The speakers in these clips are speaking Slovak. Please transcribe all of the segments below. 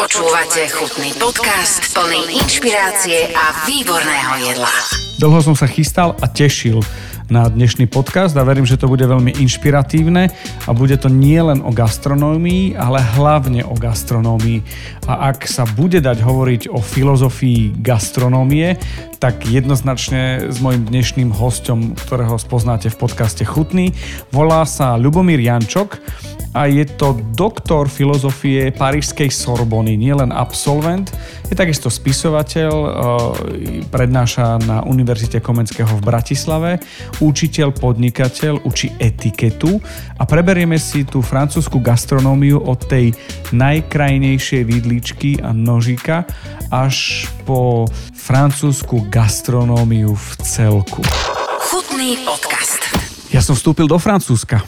Počúvate chutný podcast plný inšpirácie a výborného jedla. Dlho som sa chystal a tešil na dnešný podcast a verím, že to bude veľmi inšpiratívne a bude to nie len o gastronómii, ale hlavne o gastronómii. A ak sa bude dať hovoriť o filozofii gastronómie, tak jednoznačne s mojim dnešným hostom, ktorého spoznáte v podcaste Chutný, volá sa Ľubomír Jančok a je to doktor filozofie Parížskej Sorbony, nielen absolvent, je takisto spisovateľ, e, prednáša na Univerzite Komenského v Bratislave, učiteľ, podnikateľ, učí etiketu a preberieme si tú francúzsku gastronómiu od tej najkrajnejšej vidličky a nožíka až po francúzsku gastronómiu v celku. Chutný podcast. Ja som vstúpil do Francúzska.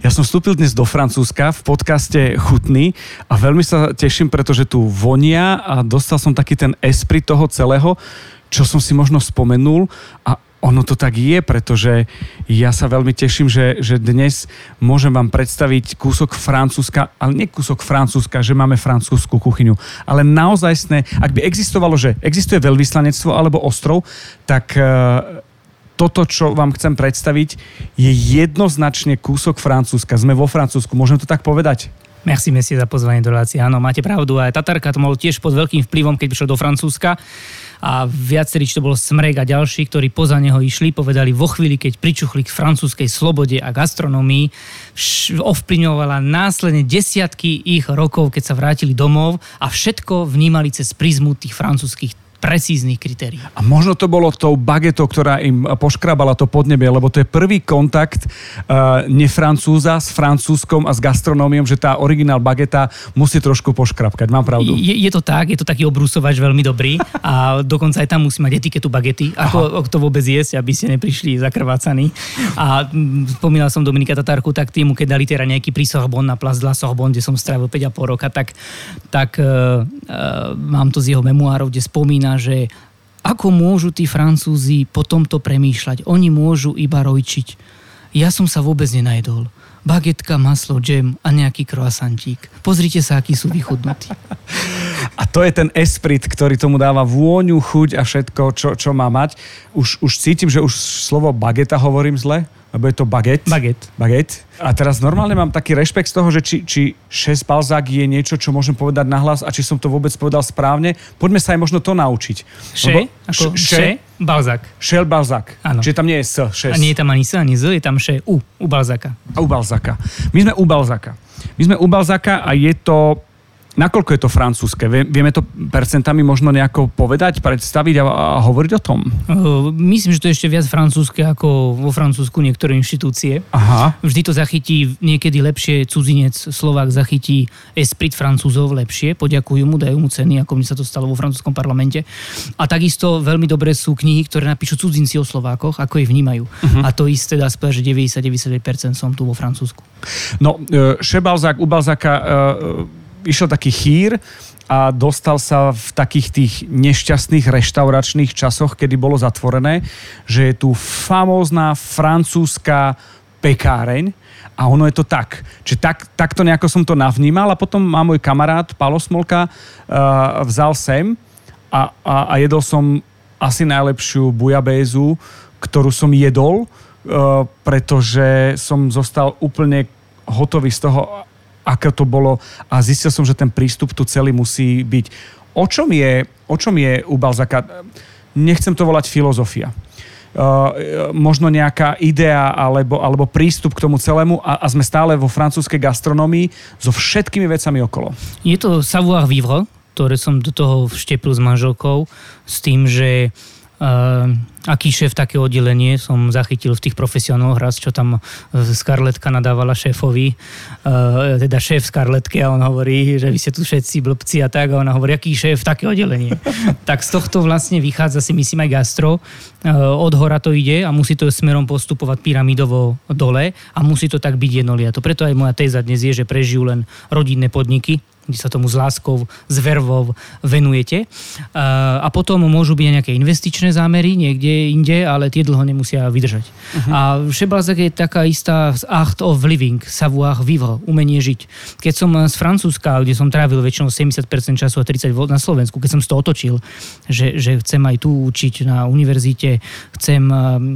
Ja som vstúpil dnes do Francúzska v podcaste Chutný a veľmi sa teším, pretože tu vonia a dostal som taký ten esprit toho celého, čo som si možno spomenul a ono to tak je, pretože ja sa veľmi teším, že, že dnes môžem vám predstaviť kúsok Francúzska, ale nie kúsok Francúzska, že máme francúzskú kuchyňu, ale naozajstné, ak by existovalo, že existuje veľvyslanectvo alebo ostrov, tak toto, čo vám chcem predstaviť, je jednoznačne kúsok Francúzska. Sme vo Francúzsku, môžem to tak povedať? Merci, merci za pozvanie do relácie. Áno, máte pravdu. Aj Tatarka to mal tiež pod veľkým vplyvom, keď prišiel do Francúzska. A viacerí, či to bol Smrek a ďalší, ktorí poza neho išli, povedali vo chvíli, keď pričuchli k francúzskej slobode a gastronomii, ovplyvňovala následne desiatky ich rokov, keď sa vrátili domov a všetko vnímali cez prizmu tých francúzskych precíznych kritérií. A možno to bolo tou bagetou, ktorá im poškrabala to podnebie, lebo to je prvý kontakt uh, nefrancúza s francúzskom a s gastronómiom, že tá originál bageta musí trošku poškrapkať. Mám pravdu? Je, je to tak, je to taký obrúsovač veľmi dobrý a dokonca aj tam musí mať etiketu bagety, ako, ako to vôbec jesť, aby ste neprišli zakrvácaní. A mm, spomínal som Dominika Tatárku, tak týmu, keď dali teda nejaký prísorbon na Place de la Sorbonne, kde som strávil 5,5 roka, tak, tak uh, uh, mám to z jeho memoárov, kde spomína, že ako môžu tí Francúzi po tomto premýšľať? Oni môžu iba rojčiť. Ja som sa vôbec nenajedol. Bagetka, maslo, džem a nejaký croissantík. Pozrite sa, akí sú vychudnutí. A to je ten esprit, ktorý tomu dáva vôňu, chuť a všetko, čo, čo má mať. Už, už cítim, že už slovo bageta hovorím zle lebo je to baget. Baget. Baget. A teraz normálne mám taký rešpekt z toho, že či, či šes balzák je niečo, čo môžem povedať nahlas a či som to vôbec povedal správne. Poďme sa aj možno to naučiť. Še? Lebo, ako še? še? Balzák. Šel Balzák. Áno. Čiže tam nie je S, šes. A nie je tam ani S, ani Z, je tam še U, u Balzáka. A u Balzáka. My sme u Balzáka. My sme u Balzáka a je to Nakoľko je to francúzske? Vieme to percentami možno nejako povedať, predstaviť a, a hovoriť o tom? Myslím, že to je ešte viac francúzske ako vo Francúzsku niektoré inštitúcie. Aha. Vždy to zachytí niekedy lepšie, cudzinec Slovák zachytí esprit francúzov lepšie, poďakujú mu, dajú mu ceny, ako mi sa to stalo vo francúzskom parlamente. A takisto veľmi dobré sú knihy, ktoré napíšu cudzinci o Slovákoch, ako ich vnímajú. Uh-huh. A to isté dá speť, že 90-99% som tu vo Francúzsku. No, e, Šebalzák, u Balzáka e, išiel taký chýr a dostal sa v takých tých nešťastných reštauračných časoch, kedy bolo zatvorené, že je tu famózna francúzska pekáreň a ono je to tak. Čiže tak, takto nejako som to navnímal a potom má môj kamarát Palo Smolka uh, vzal sem a, a, a jedol som asi najlepšiu bujabézu, ktorú som jedol, uh, pretože som zostal úplne hotový z toho, ako to bolo a zistil som, že ten prístup tu celý musí byť. O čom je, o čom je u Balzaka? Nechcem to volať filozofia. Uh, možno nejaká idea alebo, alebo prístup k tomu celému a, a sme stále vo francúzskej gastronomii so všetkými vecami okolo. Je to savoir vivre, ktoré som do toho vštepil s manželkou s tým, že aký šéf také oddelenie som zachytil v tých profesionáloch raz, čo tam e, Skarletka nadávala šéfovi, uh, teda šéf Skarletky a on hovorí, že vy ste tu všetci blbci a tak a ona hovorí, aký šéf také oddelenie. tak z tohto vlastne vychádza si myslím aj gastro. Uh, od hora to ide a musí to smerom postupovať pyramidovo dole a musí to tak byť jednoliato. Preto aj moja téza dnes je, že prežijú len rodinné podniky, kde sa tomu s láskou, s vervou venujete. A potom môžu byť nejaké investičné zámery niekde inde, ale tie dlho nemusia vydržať. Uh-huh. A Šebalzak je taká istá art of living, savoir vivre, umenie žiť. Keď som z Francúzska, kde som trávil väčšinou 70% času a 30 na Slovensku, keď som to otočil, že, že chcem aj tu učiť na univerzite, chcem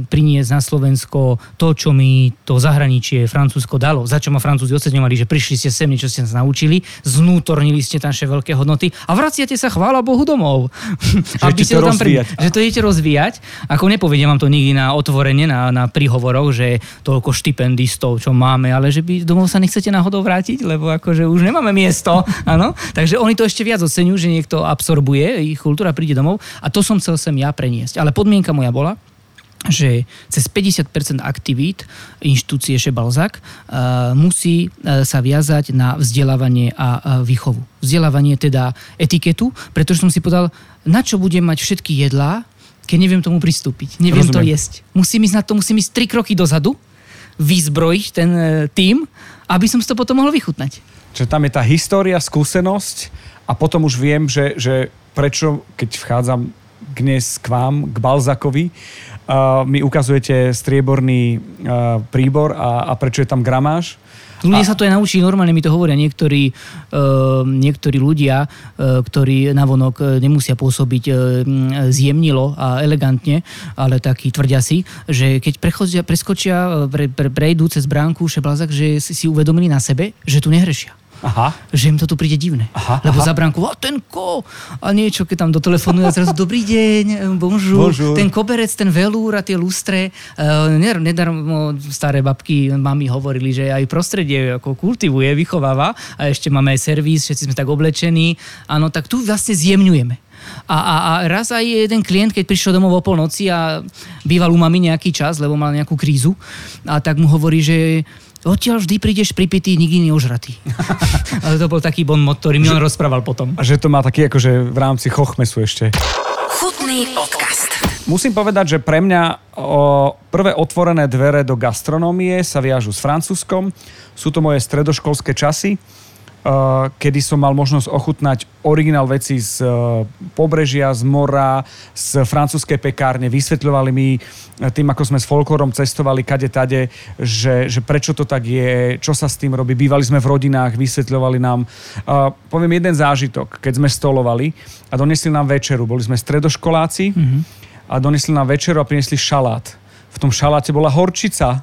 priniesť na Slovensko to, čo mi to zahraničie Francúzsko dalo, za čo ma Francúzi oceňovali, že prišli ste sem, niečo ste sa naučili, znú vnútornili ste naše veľké hodnoty a vraciate sa, chvála Bohu, domov. Že aby ste to tam pri... Že to idete rozvíjať. Ako nepovedem vám to nikdy na otvorenie, na, na príhovoroch, že toľko štipendistov, čo máme, ale že by domov sa nechcete náhodou vrátiť, lebo akože už nemáme miesto. Áno? Takže oni to ešte viac oceňujú, že niekto absorbuje ich kultúra, príde domov a to som chcel sem ja preniesť. Ale podmienka moja bola, že cez 50% aktivít inštitúcie Šebalzak uh, musí uh, sa viazať na vzdelávanie a uh, výchovu. Vzdelávanie teda etiketu, pretože som si povedal, na čo budem mať všetky jedlá, keď neviem tomu pristúpiť, neviem Rozumiem. to jesť. Musím ísť na to, musím ísť tri kroky dozadu, vyzbrojiť ten tým, aby som si to potom mohol vychutnať. Čiže tam je tá história, skúsenosť a potom už viem, že, že prečo, keď vchádzam dnes k vám, k Balzakovi, mi ukazujete strieborný príbor a, a prečo je tam gramáž. Ľudia a... sa to aj naučí, normálne mi to hovoria niektorí, uh, niektorí ľudia, uh, ktorí navonok nemusia pôsobiť uh, zjemnilo a elegantne, ale takí tvrdia si, že keď prechodia, preskočia, pre, pre, prejdú cez bránku Šeblazak, že si, si uvedomili na sebe, že tu nehrešia. Aha. že im to tu príde divné. Aha, Lebo aha. za bránku, a ten ko, a niečo, keď tam dotelefonujú a zrazu, dobrý deň, bonjour, ten koberec, ten velúr a tie lustre. Uh, nedarmo staré babky, mami hovorili, že aj prostredie ako kultivuje, vychováva a ešte máme aj servis, všetci sme tak oblečení. Áno, tak tu vlastne zjemňujeme. A, a, a raz aj jeden klient, keď prišiel domov o polnoci a býval u mami nejaký čas, lebo mal nejakú krízu, a tak mu hovorí, že odtiaľ vždy prídeš pripitý, nikdy neožratý. Ale to bol taký bon mod, ktorý mi on rozprával potom. A že to má taký akože v rámci chochmesu ešte. Chutný podcast. Musím povedať, že pre mňa o, prvé otvorené dvere do gastronómie sa viažu s Francúzskom. Sú to moje stredoškolské časy kedy som mal možnosť ochutnať originál veci z eh, pobrežia, z mora, z francúzskej pekárne. Vysvetľovali mi eh, tým, ako sme s folklorom cestovali kade tade, že, že prečo to tak je, čo sa s tým robí. Bývali sme v rodinách, vysvetľovali nám. Poviem jeden zážitok, keď sme stolovali a donesli nám večeru. Boli sme stredoškoláci mm-hmm. a donesli nám večeru a priniesli šalát. V tom šaláte bola horčica,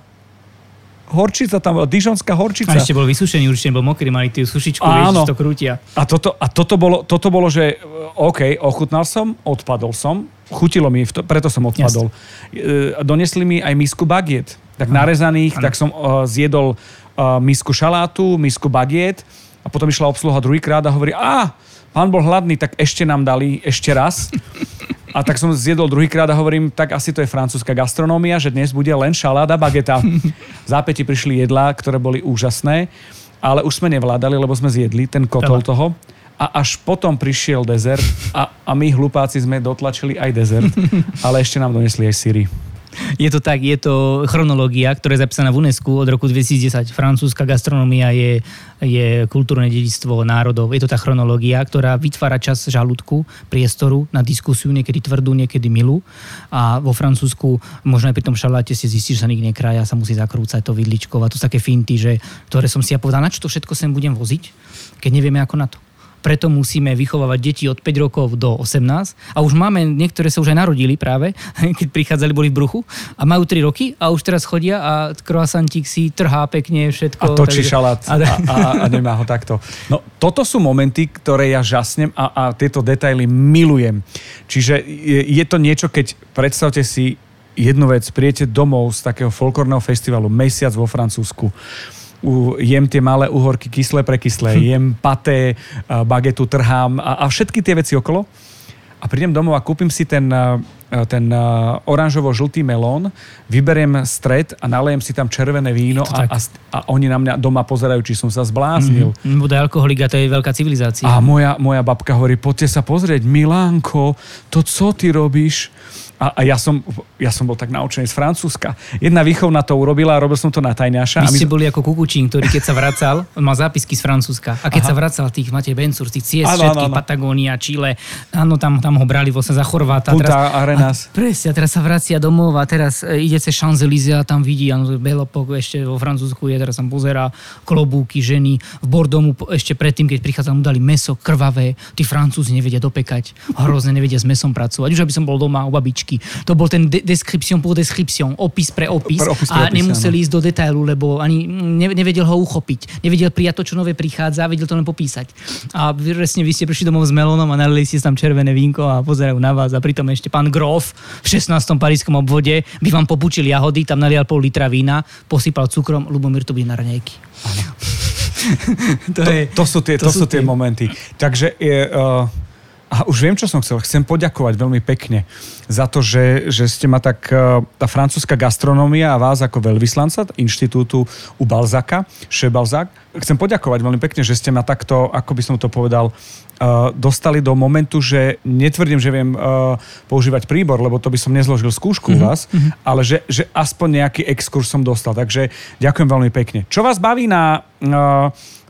horčica tam bola, dižonská horčica. A ešte bol vysušený, určite bol mokrý, mali tú sušičku, Áno. vieš, to krútia. A toto, a toto bolo, toto bolo, že OK, ochutnal som, odpadol som, chutilo mi, preto som odpadol. Yes. Donesli mi aj misku bagiet, tak ano. narezaných, ano. tak som uh, zjedol uh, misku šalátu, misku bagiet a potom išla obsluha druhýkrát a hovorí, a pán bol hladný, tak ešte nám dali, ešte raz. A tak som zjedol druhýkrát a hovorím, tak asi to je francúzska gastronómia, že dnes bude len šaláda bageta. V zápäti prišli jedlá, ktoré boli úžasné, ale už sme nevládali, lebo sme zjedli ten kotol toho. A až potom prišiel dezert a, a my hlupáci sme dotlačili aj dezert, ale ešte nám donesli aj syry. Je to tak, je to chronológia, ktorá je zapísaná v UNESCO od roku 2010. Francúzska gastronómia je, je kultúrne dedictvo národov. Je to tá chronológia, ktorá vytvára čas žalúdku, priestoru na diskusiu, niekedy tvrdú, niekedy milú. A vo Francúzsku možno aj pri tom šaláte si zistí, že sa nikde nekrája, sa musí zakrúcať to vidličko. A to sú také finty, že, ktoré som si ja povedal, na čo to všetko sem budem voziť, keď nevieme ako na to preto musíme vychovávať deti od 5 rokov do 18 a už máme, niektoré sa už aj narodili práve, keď prichádzali, boli v bruchu a majú 3 roky a už teraz chodia a croissantík si trhá pekne všetko. A točí takže... šalát a, a, a nemá ho takto. No toto sú momenty, ktoré ja žasnem a, a tieto detaily milujem. Čiže je, je to niečo, keď predstavte si jednu vec, prijete domov z takého folklórneho festivalu, mesiac vo Francúzsku, u, jem tie malé uhorky kyslé prekyslé, hm. jem paté, bagetu trhám a, a všetky tie veci okolo. A prídem domov a kúpim si ten, ten oranžovo-žltý melón, vyberiem stred a nalejem si tam červené víno a, a, a oni na mňa doma pozerajú, či som sa zbláznil. Mm-hmm. Bude alkoholik a to je veľká civilizácia. A moja, moja babka hovorí, poďte sa pozrieť, Milánko, to co ty robíš? A, a ja, som, ja som bol tak naučený z Francúzska. Jedna výchovna to urobila a robil som to na tajňaša. Vy a my... ste boli ako Kukučín, ktorý keď sa vracal, on mal zápisky z Francúzska. A keď Aha. sa vracal tých, máte Bencur, tých ciest, všetkých, áno, áno. Patagónia, Chile, áno, tam, tam ho brali vlastne za Chorváta. Punta teraz, Arenas. A, presne, teraz sa vracia domov a teraz e, ide cez Champs-Élysées a tam vidí, áno, Belopok ešte vo Francúzsku je, teraz tam pozerá klobúky, ženy. V Bordomu ešte predtým, keď prichádzal, mu dali meso krvavé. Tí Francúzi nevedia dopekať, hrozne nevedia s mesom pracovať. Už aby som bol doma u babičky. To bol ten de- description pour description, opis pre opis. Pre opis pre a opis, nemuseli ísť do detailu, lebo ani ne- nevedel ho uchopiť. Nevedel prijať to, čo nové prichádza, vedel to len popísať. A presne vy ste prišli domov s melónom a nalili ste si tam červené vínko a pozerajú na vás a pritom ešte pán Grof v 16. parískom obvode by vám popučil jahody, tam nalial pol litra vína, posypal cukrom, Lubomír to bude na raňajky. to, To, je, to, sú tie, to, to sú tie momenty. Takže je, uh, a už viem, čo som chcel. Chcem poďakovať veľmi pekne za to, že, že ste ma tak, uh, tá francúzska gastronómia a vás ako veľvyslanca inštitútu u Balzaka, Che Balzac, chcem poďakovať veľmi pekne, že ste ma takto, ako by som to povedal, uh, dostali do momentu, že netvrdím, že viem uh, používať príbor, lebo to by som nezložil skúšku mm-hmm. vás, ale že, že aspoň nejaký exkurs som dostal. Takže ďakujem veľmi pekne. Čo vás baví na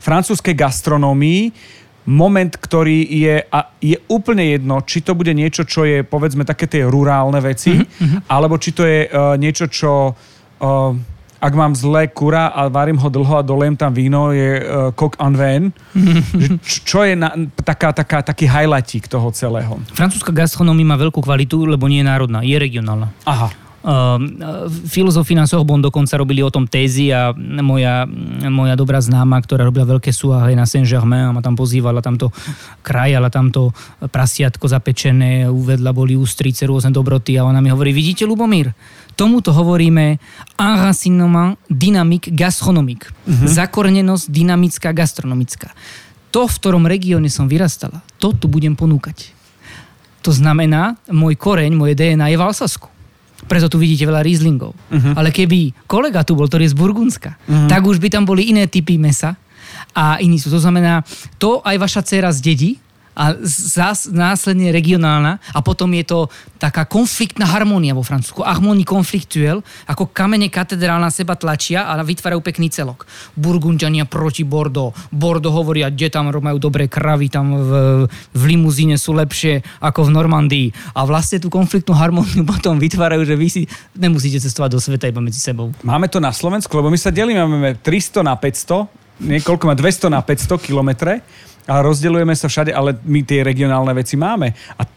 francúzskej gastronómii? Moment, ktorý je, a je úplne jedno, či to bude niečo, čo je povedzme také tie rurálne veci, mm-hmm. alebo či to je uh, niečo, čo uh, ak mám zlé kura a varím ho dlho a doliem tam víno, je uh, coq en vin. Čo je na, taká, taká, taký highlightík toho celého? Francúzska gastronómia má veľkú kvalitu, lebo nie je národná, je regionálna. Aha. Uh, filozofi na Sorbonne dokonca robili o tom tézy a moja, moja dobrá známa, ktorá robila veľké súahy na Saint-Germain a ma tam pozývala, tamto krajala, tamto prasiatko zapečené, uvedla boli ústrice, rôzne dobroty a ona mi hovorí, vidíte, Lubomír, tomuto hovoríme enracinement dynamique gastronomique. Uh-huh. Zakornenosť dynamická gastronomická. To, v ktorom regióne som vyrastala, to tu budem ponúkať. To znamená, môj koreň, moje DNA je v Alsasku. Preto tu vidíte veľa Rieslingov. Uh-huh. Ale keby kolega tu bol, ktorý je z Burgundska, uh-huh. tak už by tam boli iné typy mesa a iní sú. To znamená, to aj vaša dcera zdedí a zás, následne regionálna a potom je to taká konfliktná harmónia vo Francúzsku. Harmonie konfliktuel, ako kamene katedrál na seba tlačia a vytvárajú pekný celok. Burgundiania proti Bordeaux. Bordeaux hovoria, kde tam majú dobré kravy, tam v, v limuzíne sú lepšie ako v Normandii. A vlastne tú konfliktnú harmóniu potom vytvárajú, že vy si nemusíte cestovať do sveta iba medzi sebou. Máme to na Slovensku, lebo my sa delíme, máme 300 na 500, niekoľko má 200 na 500 kilometre a rozdeľujeme sa všade, ale my tie regionálne veci máme. A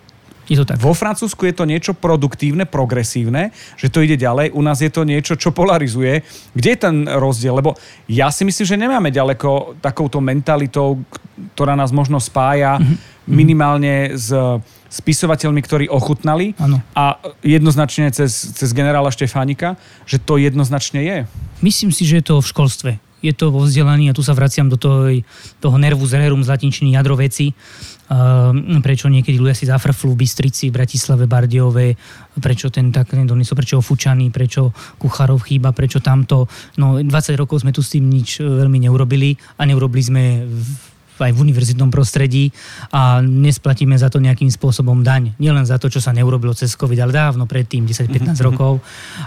je to tak. vo Francúzsku je to niečo produktívne, progresívne, že to ide ďalej. U nás je to niečo, čo polarizuje. Kde je ten rozdiel? Lebo ja si myslím, že nemáme ďaleko takouto mentalitou, ktorá nás možno spája mm-hmm. minimálne s spisovateľmi, ktorí ochutnali Áno. a jednoznačne cez, cez generála Štefánika, že to jednoznačne je. Myslím si, že je to v školstve. Je to vo vzdelaní a tu sa vraciam do toho, toho nervus rerum z latinčiny jadro veci. Uh, prečo niekedy ľudia si zafrflú v Bystrici, v Bratislave, Bardiove, prečo ten tak nedoniesol, prečo Fučany, prečo Kucharov chýba, prečo tamto. No 20 rokov sme tu s tým nič e, veľmi neurobili a neurobili sme v aj v univerzitnom prostredí a nesplatíme za to nejakým spôsobom daň. Nielen za to, čo sa neurobilo cez COVID, ale dávno predtým, 10-15 mm-hmm. rokov.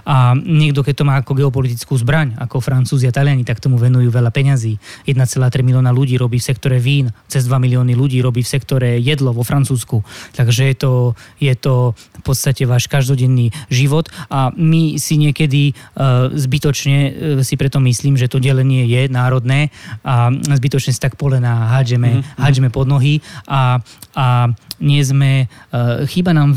A niekto, keď to má ako geopolitickú zbraň, ako Francúzi a Taliani, tak tomu venujú veľa peňazí. 1,3 milióna ľudí robí v sektore vín, cez 2 milióny ľudí robí v sektore jedlo vo Francúzsku. Takže je to, je to v podstate váš každodenný život a my si niekedy uh, zbytočne uh, si preto myslím, že to delenie je národné a zbytočne si tak polená hádžeme, mm-hmm. hádžeme pod nohy a, a nie sme, uh, chýba nám,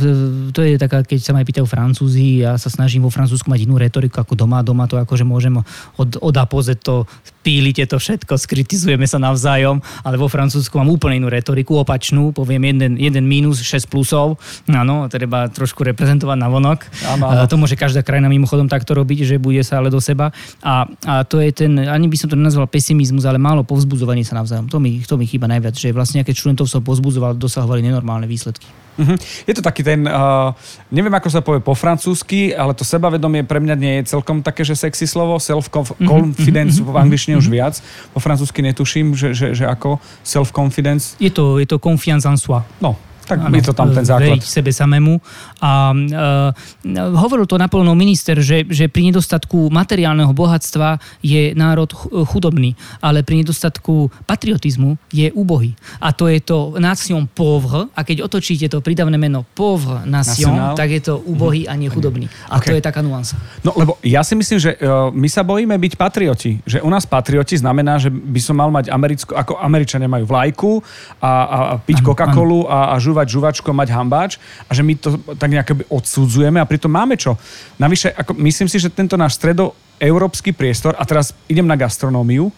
to je taká, keď sa ma aj pýtajú Francúzi, ja sa snažím vo Francúzsku mať inú retoriku ako doma, doma to akože môžem od, od apoze to pílite to všetko, skritizujeme sa navzájom, ale vo Francúzsku mám úplne inú retoriku, opačnú, poviem jeden, jeden mínus, 6 plusov, áno, treba trošku reprezentovať na vonok. Áno, áno. To môže každá krajina mimochodom takto robiť, že bude sa ale do seba. A, a to je ten, ani by som to nenazval pesimizmus, ale málo povzbudzovanie sa navzájom. To mi, to mi chýba najviac, že vlastne keď študentov som povzbudzoval, dosahovali nenormálne výsledky. Uh-huh. Je to taký ten, uh, neviem ako sa povie po francúzsky, ale to sebavedomie pre mňa nie je celkom také, že sexy slovo, self-confidence uh-huh. v angličtine už viac. Po francúzsky netuším, že, že, že ako self-confidence. Je to, je to confiance en soi. No, Tak je to tam ten základ. Veriť sebe samému. A e, hovoril to naplno minister, že, že pri nedostatku materiálneho bohatstva je národ chudobný, ale pri nedostatku patriotizmu je úbohý. A to je to nation pauvre, a keď otočíte to prídavné meno pauvre nation, National. tak je to úbohý a nie chudobný. A okay. to je taká nuansa. No lebo ja si myslím, že uh, my sa bojíme byť patrioti. Že u nás patrioti znamená, že by som mal mať americkú, ako Američania majú vlajku a, a, a piť Coca-Colu a, a žúvať žuvačko, mať hambáč a že my to tak nejak odsudzujeme a pritom máme čo. Navyše, ako, myslím si, že tento náš stredoeurópsky priestor, a teraz idem na gastronómiu,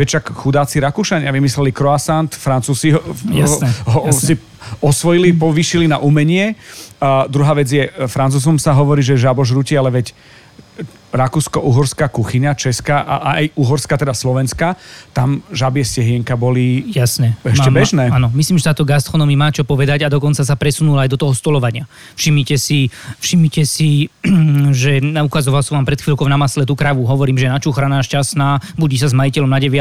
Veď chudáci Rakúšania vymysleli croissant, Francúzi ho, jasne, ho, ho jasne. si osvojili, povýšili na umenie. A druhá vec je, Francúzom sa hovorí, že žabožrúti, ale veď rakúsko-uhorská kuchyňa, česká a aj uhorská, teda slovenská, tam žabie stehienka boli Jasne, ešte má, bežné. Áno, myslím, že táto gastronomia má čo povedať a dokonca sa presunula aj do toho stolovania. Všimnite si, všimnite si že ukazoval som vám pred chvíľkou na masle tú kravu, hovorím, že načuchraná, šťastná, budí sa s majiteľom na 9,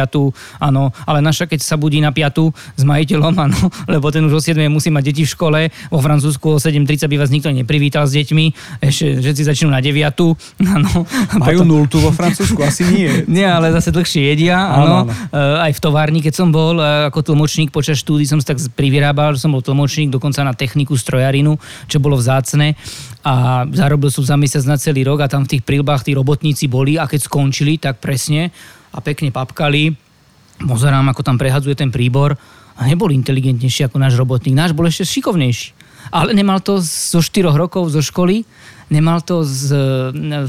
áno, ale naša keď sa budí na 5 s majiteľom, áno, lebo ten už o 7 musí mať deti v škole, vo Francúzsku o 7.30 by vás nikto neprivítal s deťmi, ešte všetci začnú na 9, áno, majú potom... nultu vo Francúzsku? Asi nie. nie, ale zase dlhšie jedia, áno. áno. Uh, aj v továrni, keď som bol uh, ako tlmočník počas štúdy, som sa tak privyrábal, že som bol tlmočník dokonca na techniku strojarinu, čo bolo vzácne a zarobil som za mesiac na celý rok a tam v tých prílbách tí robotníci boli a keď skončili, tak presne a pekne papkali. Pozerám, ako tam prehadzuje ten príbor a nebol inteligentnejší ako náš robotník. Náš bol ešte šikovnejší. Ale nemal to zo 4 rokov zo školy nemal to z,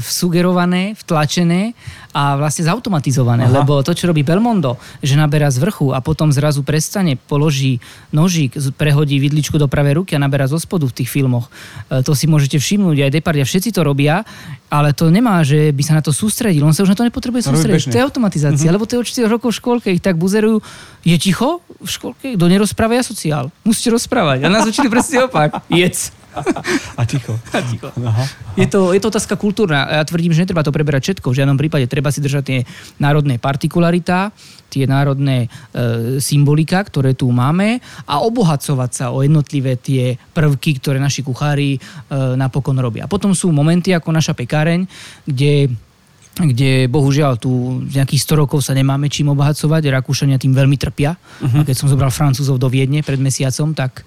sugerované, vtlačené a vlastne zautomatizované, Aha. lebo to, čo robí Belmondo, že naberá z vrchu a potom zrazu prestane, položí nožík, prehodí vidličku do pravej ruky a naberá zo spodu v tých filmoch. E, to si môžete všimnúť, aj Depardia, všetci to robia, ale to nemá, že by sa na to sústredil, on sa už na to nepotrebuje sústrediť. To je automatizácia, uh-huh. lebo tie od 4 rokov v škôlke ich tak buzerujú, je ticho v škôlke, kto nerozpráva, ja sociál. Musíte rozprávať. A nás učili presne opak. Jedz. A ticho. A ticho. Aha. Je, to, je to otázka kultúrna. Ja tvrdím, že netreba to preberať všetko. V žiadnom prípade treba si držať tie národné partikularita, tie národné e, symbolika, ktoré tu máme a obohacovať sa o jednotlivé tie prvky, ktoré naši kuchári e, napokon robia. Potom sú momenty ako naša pekáreň, kde kde bohužiaľ tu nejakých 100 rokov sa nemáme čím obohacovať, Rakúšania tým veľmi trpia. Uh-huh. A keď som zobral Francúzov do Viedne pred mesiacom, tak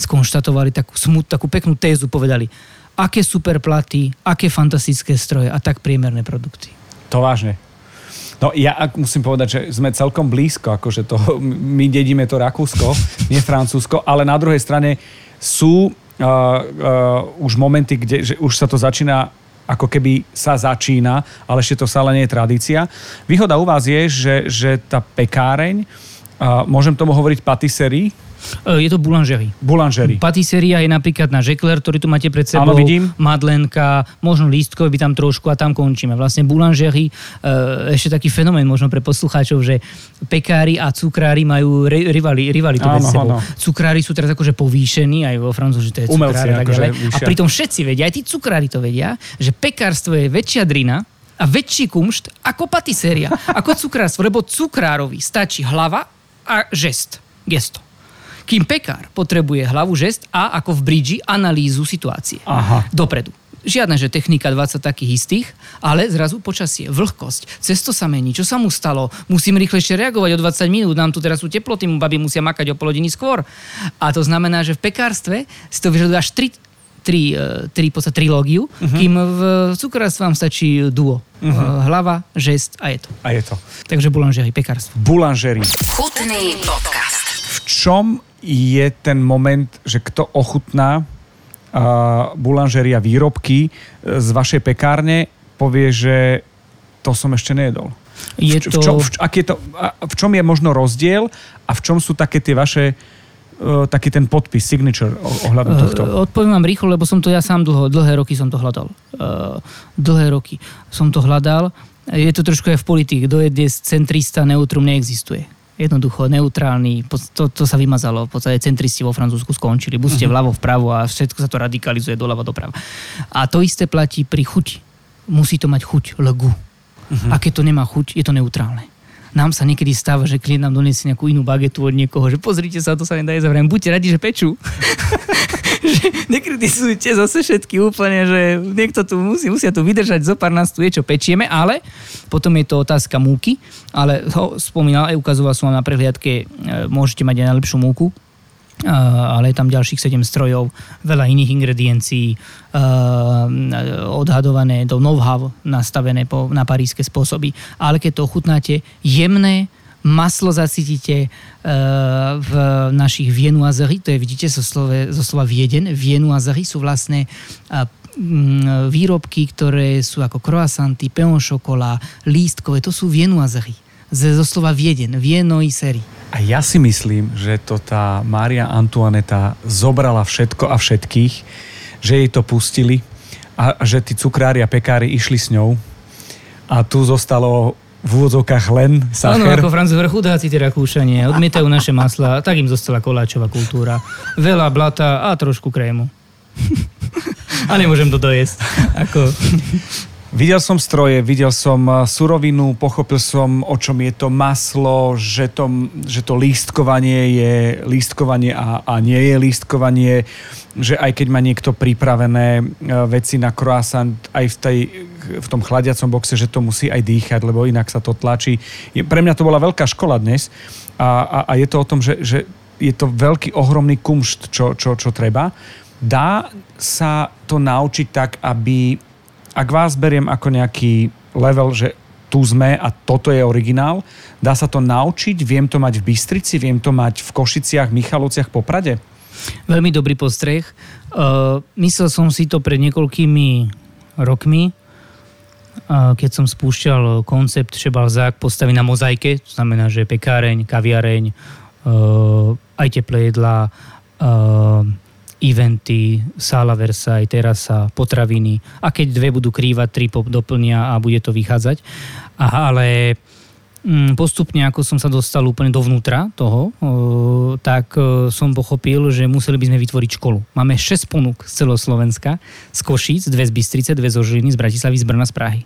skonštatovali takú, smut, takú peknú tézu, povedali, aké super platy, aké fantastické stroje a tak priemerné produkty. To vážne. No ja musím povedať, že sme celkom blízko, akože to, my dedíme to Rakúsko, nie Francúzsko, ale na druhej strane sú uh, uh, už momenty, kde že už sa to začína ako keby sa začína, ale ešte to stále nie je tradícia. Výhoda u vás je, že, že tá pekáreň, uh, môžem tomu hovoriť patisserie, je to boulangerie. Boulangerie. Patisseria je napríklad na Žekler, ktorý tu máte pred sebou. Áno, vidím. Madlenka, možno lístkové by tam trošku a tam končíme. Vlastne boulangerie, e, ešte taký fenomén možno pre poslucháčov, že pekári a cukrári majú rivali, rivalitu medzi sebou. Áno. Cukrári sú teraz akože povýšení, aj vo Francúzi, že to je Umelci, tak akože A pritom všetci vedia, aj tí cukrári to vedia, že pekárstvo je väčšia drina, a väčší kumšt ako patiséria, ako cukrárstvo, lebo cukrárovi stačí hlava a žest, gesto. Kým pekár potrebuje hlavu, žest a ako v bridži analýzu situácie. Aha. Dopredu. Žiadne, že technika 20 takých istých, ale zrazu počasie, vlhkosť, cesto sa mení, čo sa mu stalo, musím rýchlejšie reagovať o 20 minút, nám tu teraz sú teploty, mu babi musia makať o pol hodiny skôr. A to znamená, že v pekárstve si to vyžaduje až 3 tri, e, tri, podstate, trilógiu, uh-huh. kým v cukrárstve vám stačí duo. Uh-huh. Hlava, žest a je to. A je to. Takže boulangerie, pekárstvo. Boulangerie. Chutný podcast. V čom je ten moment, že kto ochutná uh, bulanžeria výrobky uh, z vašej pekárne, povie, že to som ešte nejedol. Je to... v, čom, v, aký je to, v čom je možno rozdiel a v čom sú také tie vaše uh, taký ten podpis, signature ohľadom uh, tohto? Odpoviem vám rýchlo, lebo som to ja sám dlho, dlhé roky som to hľadal. Uh, dlhé roky som to hľadal. Je to trošku aj v politike. Kto je dnes centrista, neutrum neexistuje jednoducho neutrálny, to, to sa vymazalo, v podstate centristi vo Francúzsku skončili, buď ste mhm. vľavo, vpravo a všetko sa to radikalizuje doľava, doprava. A to isté platí pri chuti. Musí to mať chuť, legu. Uh-huh. A keď to nemá chuť, je to neutrálne. nám sa niekedy stáva, že klient nám donesie nejakú inú bagetu od niekoho, že pozrite sa, to sa nedá jesť. Buďte radi, že pečú. nekritizujte zase všetky úplne, že niekto tu musí, musia tu vydržať, zo pár nás tu je, čo pečieme, ale potom je to otázka múky, ale ho spomínal, aj ukazoval som vám na prehliadke, e, môžete mať aj najlepšiu múku, ale je tam ďalších 7 strojov, veľa iných ingrediencií, odhadované do know-how nastavené na paríske spôsoby. Ale keď to ochutnáte, jemné, maslo zacítite v našich vienuazery, to je vidíte zo slova, zo slova vieden, vienuazery sú vlastne výrobky, ktoré sú ako croissanty, peon šokolá, lístkové, to sú vienuazery. Zo slova vieden, vienoisery. A ja si myslím, že to tá Mária Antuaneta zobrala všetko a všetkých, že jej to pustili a že tí cukrári a pekári išli s ňou. A tu zostalo v úvodzovkách len sacher. Áno, ako Francúzi chudáci tie rakúšanie, odmietajú naše masla, tak im zostala koláčová kultúra. Veľa blata a trošku krému. a nemôžem to dojesť. Ako... Videl som stroje, videl som eh, surovinu, pochopil som, o čom je to maslo, že to, že to lístkovanie je lístkovanie a, a nie je lístkovanie, že aj keď má niekto pripravené eh, veci na croissant aj v, tej, v tom chladiacom boxe, že to musí aj dýchať, lebo inak sa to tlačí. Pre mňa to bola veľká škola dnes a, a, a je to o tom, že, že je to veľký, ohromný kumšt, čo, čo, čo treba. Dá sa to naučiť tak, aby ak vás beriem ako nejaký level, že tu sme a toto je originál, dá sa to naučiť, viem to mať v Bystrici, viem to mať v Košiciach, Michalovciach, Poprade? Veľmi dobrý postreh. Uh, myslel som si to pred niekoľkými rokmi, uh, keď som spúšťal koncept Šebalzák postavy na mozaike, to znamená, že pekáreň, kaviareň, uh, aj teplé jedlá, eventy, sála Versailles, terasa, potraviny a keď dve budú krývať, tri doplnia a bude to vychádzať. A, ale postupne, ako som sa dostal úplne dovnútra toho, tak e, som pochopil, že museli by sme vytvoriť školu. Máme 6 ponúk z celoslovenska, z Košíc, dve z Bystrice, dve zo Žiliny, z Bratislavy, z Brna, z Prahy.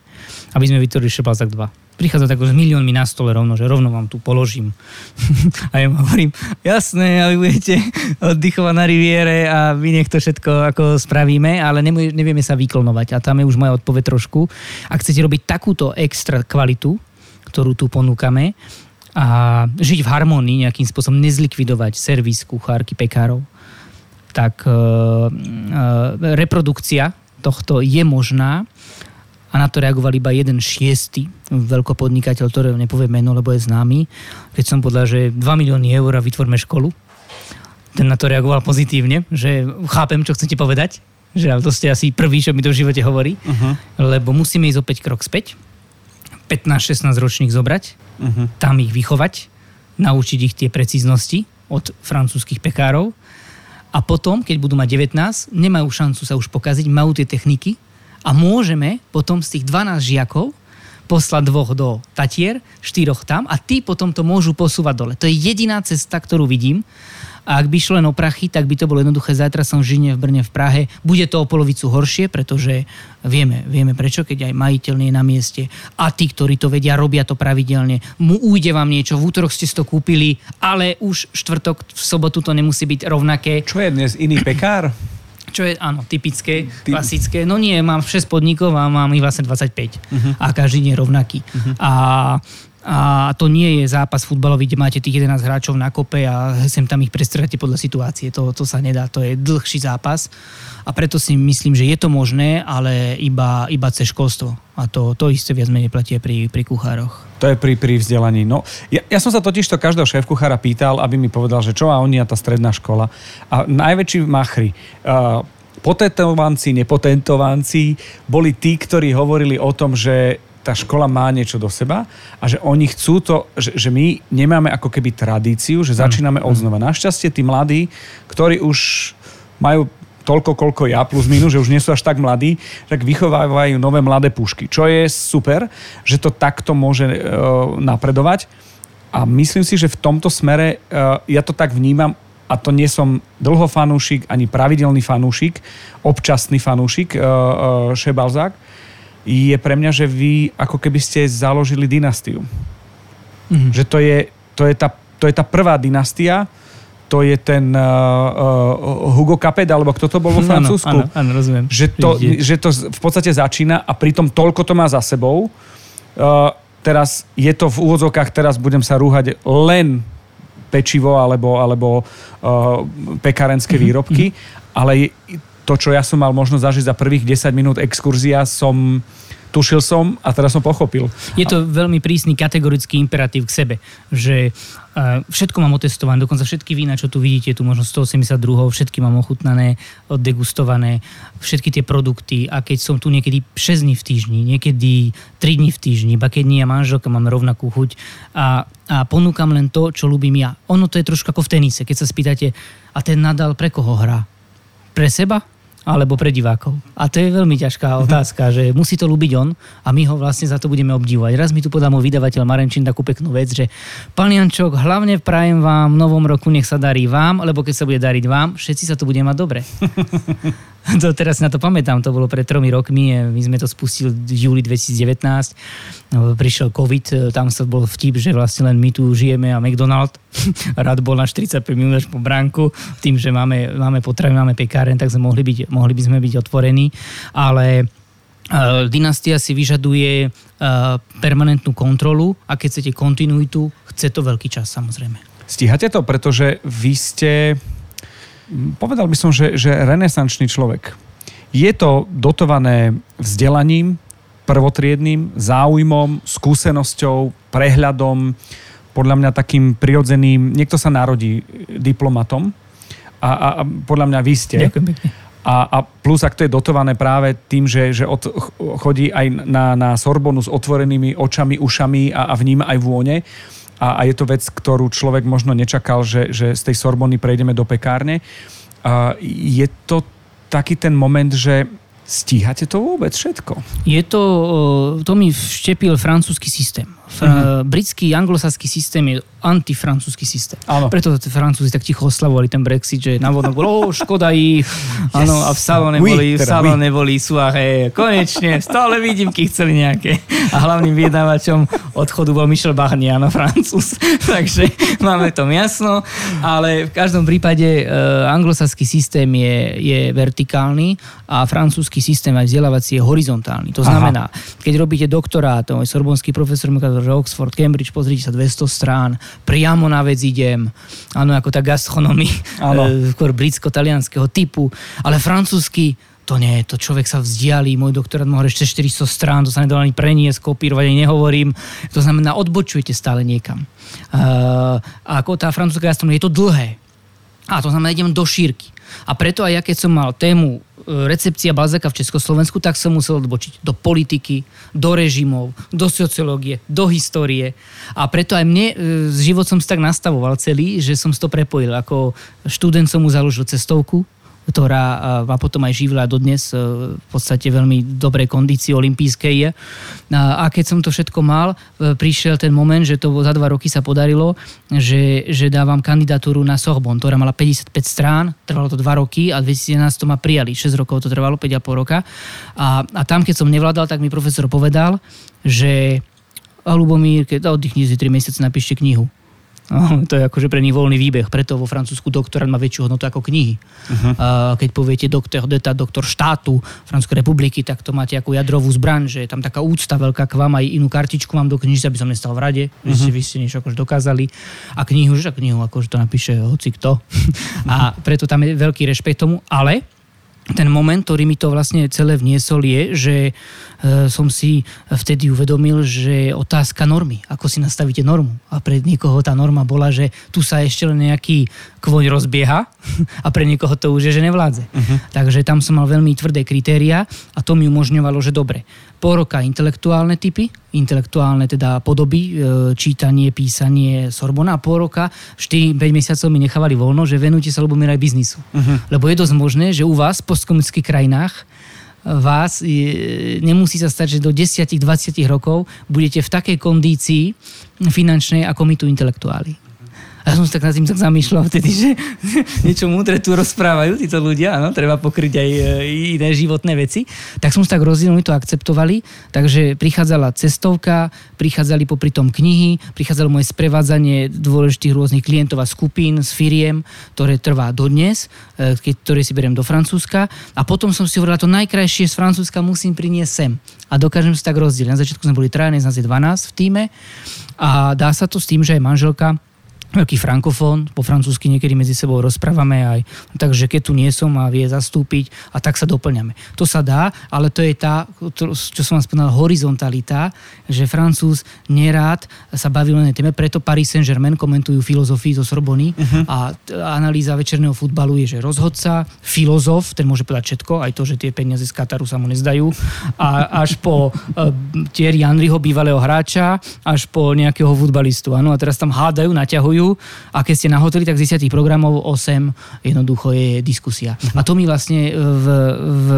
Aby sme vytvorili Šepalzak 2 prichádza tak s miliónmi na stole rovno, že rovno vám tu položím. a ja hovorím, jasné, a vy budete oddychovať na riviere a my nech to všetko ako spravíme, ale nevieme sa vyklonovať. A tam je už moja odpoveď trošku. Ak chcete robiť takúto extra kvalitu, ktorú tu ponúkame, a žiť v harmonii, nejakým spôsobom nezlikvidovať servis, kuchárky, pekárov, tak e, e, reprodukcia tohto je možná a na to reagoval iba jeden šiestý veľkopodnikateľ, ktorého nepovie meno, lebo je známy. Keď som povedal, že 2 milióny eur a vytvorme školu, ten na to reagoval pozitívne, že chápem, čo chcete povedať, že to ste asi prvý, čo mi to v živote hovorí, uh-huh. lebo musíme ísť opäť krok späť, 15-16 ročných zobrať, uh-huh. tam ich vychovať, naučiť ich tie precíznosti od francúzskych pekárov a potom, keď budú mať 19, nemajú šancu sa už pokaziť, majú tie techniky, a môžeme potom z tých 12 žiakov poslať dvoch do Tatier, štyroch tam a tí potom to môžu posúvať dole. To je jediná cesta, ktorú vidím. A ak by šlo len o prachy, tak by to bolo jednoduché. Zajtra som v Žine, v Brne, v Prahe. Bude to o polovicu horšie, pretože vieme, vieme prečo, keď aj majiteľ nie je na mieste a tí, ktorí to vedia, robia to pravidelne. Mu ujde vám niečo, v útorok ste si to kúpili, ale už štvrtok, v sobotu to nemusí byť rovnaké. Čo je dnes iný pekár? Čo je, áno, typické, Ty... klasické. No nie, mám 6 podnikov a mám ich vlastne 25. Uh-huh. Mhm. A každý je rovnaký. Uh-huh. A a to nie je zápas futbalový, kde máte tých 11 hráčov na kope a sem tam ich prestrháte podľa situácie. To, to sa nedá, to je dlhší zápas. A preto si myslím, že je to možné, ale iba, iba cez školstvo. A to, to isté viac menej platie pri, pri kuchároch. To je pri, pri vzdelaní. No, ja, ja som sa totiž to každého šéf kuchára pýtal, aby mi povedal, že čo a oni a tá stredná škola. A najväčší machry, uh, potentovanci, nepotentovanci boli tí, ktorí hovorili o tom, že tá škola má niečo do seba a že oni chcú to, že, že my nemáme ako keby tradíciu, že začíname od znova. Našťastie tí mladí, ktorí už majú toľko, koľko ja, plus minus, že už nie sú až tak mladí, tak vychovávajú nové mladé pušky, čo je super, že to takto môže uh, napredovať. A myslím si, že v tomto smere uh, ja to tak vnímam, a to nie som dlho fanúšik, ani pravidelný fanúšik, občasný fanúšik, uh, uh, Šebalzák, je pre mňa, že vy ako keby ste založili dynastiu. Mm-hmm. Že to je, to, je tá, to je tá prvá dynastia, to je ten uh, uh, Hugo Capet, alebo kto to bol vo Francúzsku. Áno, áno, rozumiem. Že to, že to v podstate začína a pritom toľko to má za sebou. Uh, teraz je to v úvodzovkách, teraz budem sa rúhať len pečivo alebo, alebo uh, pekárenské mm-hmm. výrobky, ale to, čo ja som mal možnosť zažiť za prvých 10 minút exkurzia, som tušil som a teraz som pochopil. Je to veľmi prísny kategorický imperatív k sebe, že všetko mám otestované, dokonca všetky vína, čo tu vidíte, tu možno 182, všetky mám ochutnané, oddegustované, všetky tie produkty a keď som tu niekedy 6 dní v týždni, niekedy 3 dní v týždni, ba keď nie a manželka máme rovnakú chuť a, a ponúkam len to, čo ľúbim ja. Ono to je trošku ako v tenise, keď sa spýtate, a ten Nadal pre koho hrá? Pre seba? alebo pre divákov. A to je veľmi ťažká mhm. otázka, že musí to ľúbiť on a my ho vlastne za to budeme obdivovať. Raz mi tu podal môj vydavateľ Marenčín takú peknú vec, že pán Jančok, hlavne prajem vám v novom roku, nech sa darí vám, lebo keď sa bude dariť vám, všetci sa to bude mať dobre. to teraz na to pamätám, to bolo pred tromi rokmi, my sme to spustili v júli 2019, no, prišiel COVID, e, tam sa bol vtip, že vlastne len my tu žijeme a McDonald rád bol na 45 minút po bránku, tým, že máme, máme potravy, máme pekáren, tak sme mohli, byť, mohli by sme byť otvorení, ale dynastia si vyžaduje permanentnú kontrolu a keď chcete kontinuitu, chce to veľký čas samozrejme. Stíhate to, pretože vy ste povedal by som, že, že renesančný človek. Je to dotované vzdelaním, prvotriedným, záujmom, skúsenosťou, prehľadom, podľa mňa takým prirodzeným, niekto sa narodí diplomatom a, a, a podľa mňa vy ste. Ďakujem pekne. A, a plus, ak to je dotované práve tým, že, že od, chodí aj na, na Sorbonu s otvorenými očami, ušami a, a vníma aj vône, a, a je to vec, ktorú človek možno nečakal, že, že z tej Sorbony prejdeme do pekárne. A je to taký ten moment, že stíhate to vôbec všetko? Je to, to mi vštepil francúzsky systém. Uh-huh. Britský anglosaský systém je antifrancúzsky systém. Áno. Preto Francúzi tak ticho oslavovali ten Brexit, že na vodnom bolo, oh, škoda ich, yes. áno, a v salóne oui, boli, teda, v salóne oui. boli suahe, konečne, stále výdimky chceli nejaké. A hlavným vyjednávačom odchodu bol Michel Barnier, áno, Francúz. Takže máme to jasno, ale v každom prípade uh, anglosaský systém je, je vertikálny a francúzsky systém aj vzdelávací je horizontálny. To znamená, Aha. keď robíte doktorát, môj sorbonský profesor mi že Oxford, Cambridge, pozrite sa 200 strán, priamo na vec idem, áno, ako tá gastronomia, e, skôr britsko-talianského typu, ale francúzsky to nie, to človek sa vzdialí, môj doktorát mohol ešte 400 strán, to sa nedalo ani preniesť, kopírovať, ani nehovorím. To znamená, odbočujete stále niekam. Uh, a ako tá francúzska gastronomia, je to dlhé. A to znamená, idem do šírky. A preto aj ja, keď som mal tému e, recepcia Balzaka v Československu, tak som musel odbočiť do politiky, do režimov, do sociológie, do histórie. A preto aj mne e, život som si tak nastavoval celý, že som si to prepojil. Ako študent som mu založil cestovku, ktorá ma potom aj živila dodnes e, v podstate veľmi dobrej kondícii olimpijskej je. A keď som to všetko mal, e, prišiel ten moment, že to za dva roky sa podarilo, že, že dávam kandidatúru na Sorbonne, ktorá mala 55 strán, trvalo to dva roky a 2011 to ma prijali. 6 rokov to trvalo, 5,5 roka. A, a tam, keď som nevládal, tak mi profesor povedal, že a Lubomír, keď oddychni si 3 mesiace, napíšte knihu. No, to je akože pre nich voľný výbeh, preto vo Francúzsku doktorát má väčšiu hodnotu ako knihy. Uh-huh. Uh, keď poviete doktor deta, doktor štátu Francúzskej republiky, tak to máte ako jadrovú zbraň, že je tam taká úcta veľká k vám, aj inú kartičku mám do knižky, aby som nestal v rade, uh-huh. že vy ste niečo akože dokázali. A knihu, že knihu akože to napíše hoci kto. a preto tam je veľký rešpekt tomu, ale ten moment, ktorý mi to vlastne celé vniesol je, že som si vtedy uvedomil, že otázka normy, ako si nastavíte normu. A pre niekoho tá norma bola, že tu sa ešte len nejaký kvoň rozbieha a pre niekoho to už je, že nevládze. Uh-huh. Takže tam som mal veľmi tvrdé kritéria a to mi umožňovalo, že dobre, pol roka intelektuálne typy, intelektuálne teda podoby, e, čítanie, písanie Sorbona a pol roka, 4-5 mesiacov mi nechávali voľno, že venujte sa mi aj biznisu. Uh-huh. Lebo je dosť možné, že u vás v postkomunických krajinách vás nemusí sa stať, že do 10-20 rokov budete v takej kondícii finančnej ako my tu intelektuáli. Ja som sa tak nad tým tak zamýšľal vtedy, že niečo múdre tu rozprávajú títo ľudia, áno, treba pokryť aj e, iné životné veci. Tak som sa tak rozdiel, oni to akceptovali, takže prichádzala cestovka, prichádzali popri tom knihy, prichádzalo moje sprevádzanie dôležitých rôznych klientov a skupín s firiem, ktoré trvá dodnes, e, ktoré si beriem do Francúzska. A potom som si hovorila, to najkrajšie z Francúzska musím priniesť sem. A dokážem sa tak rozdeliť. Na začiatku sme boli traja, nás je 12 v týme a dá sa to s tým, že aj manželka veľký frankofón, po francúzsky niekedy medzi sebou rozprávame aj, takže keď tu nie som a vie zastúpiť a tak sa doplňame. To sa dá, ale to je tá, čo som vám spomínal, horizontalita, že Francúz nerád sa baví len téme, preto Paris Saint-Germain komentujú filozofii zo Sorbony uh-huh. a analýza večerného futbalu je, že rozhodca, filozof, ten môže povedať všetko, aj to, že tie peniaze z Kataru sa mu nezdajú, a až po uh, Thierry Henryho, bývalého hráča, až po nejakého futbalistu. Ano, a teraz tam hádajú, naťahujú diskusiu a keď ste na hoteli, tak z 10 programov 8 jednoducho je diskusia. Uh-huh. A to mi vlastne v, v,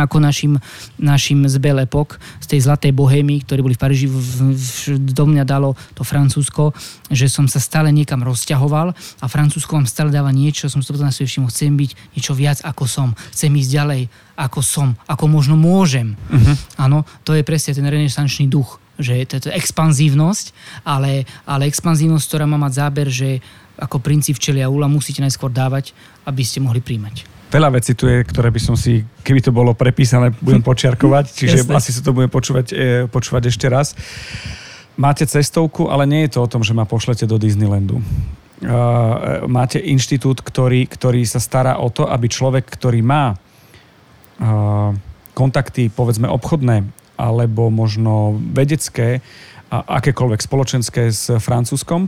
ako našim, našim z Belle Epoch, z tej zlatej bohémy, ktorí boli v Paríži, v, v, do mňa dalo to Francúzsko, že som sa stále niekam rozťahoval a Francúzsko vám stále dáva niečo, som si to na svoj všimol, chcem byť niečo viac ako som, chcem ísť ďalej ako som, ako možno môžem. Uh-huh. Áno, to je presne ten renesančný duch že je to expanzívnosť, ale, ale expanzívnosť, ktorá má mať záber, že ako princíp včelia úla musíte najskôr dávať, aby ste mohli príjmať. Veľa vecí tu je, ktoré by som si, keby to bolo prepísané, budem počiarkovať, čiže Jasne. asi sa to budem počúvať, e, počúvať ešte raz. Máte cestovku, ale nie je to o tom, že ma pošlete do Disneylandu. Uh, máte inštitút, ktorý, ktorý sa stará o to, aby človek, ktorý má uh, kontakty, povedzme, obchodné alebo možno vedecké a akékoľvek spoločenské s Francúzskom,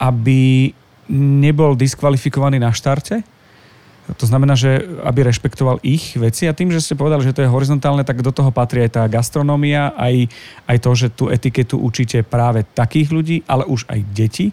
aby nebol diskvalifikovaný na štarte. To znamená, že aby rešpektoval ich veci a tým, že ste povedali, že to je horizontálne, tak do toho patrí aj tá gastronómia, aj, aj to, že tú etiketu učíte práve takých ľudí, ale už aj deti.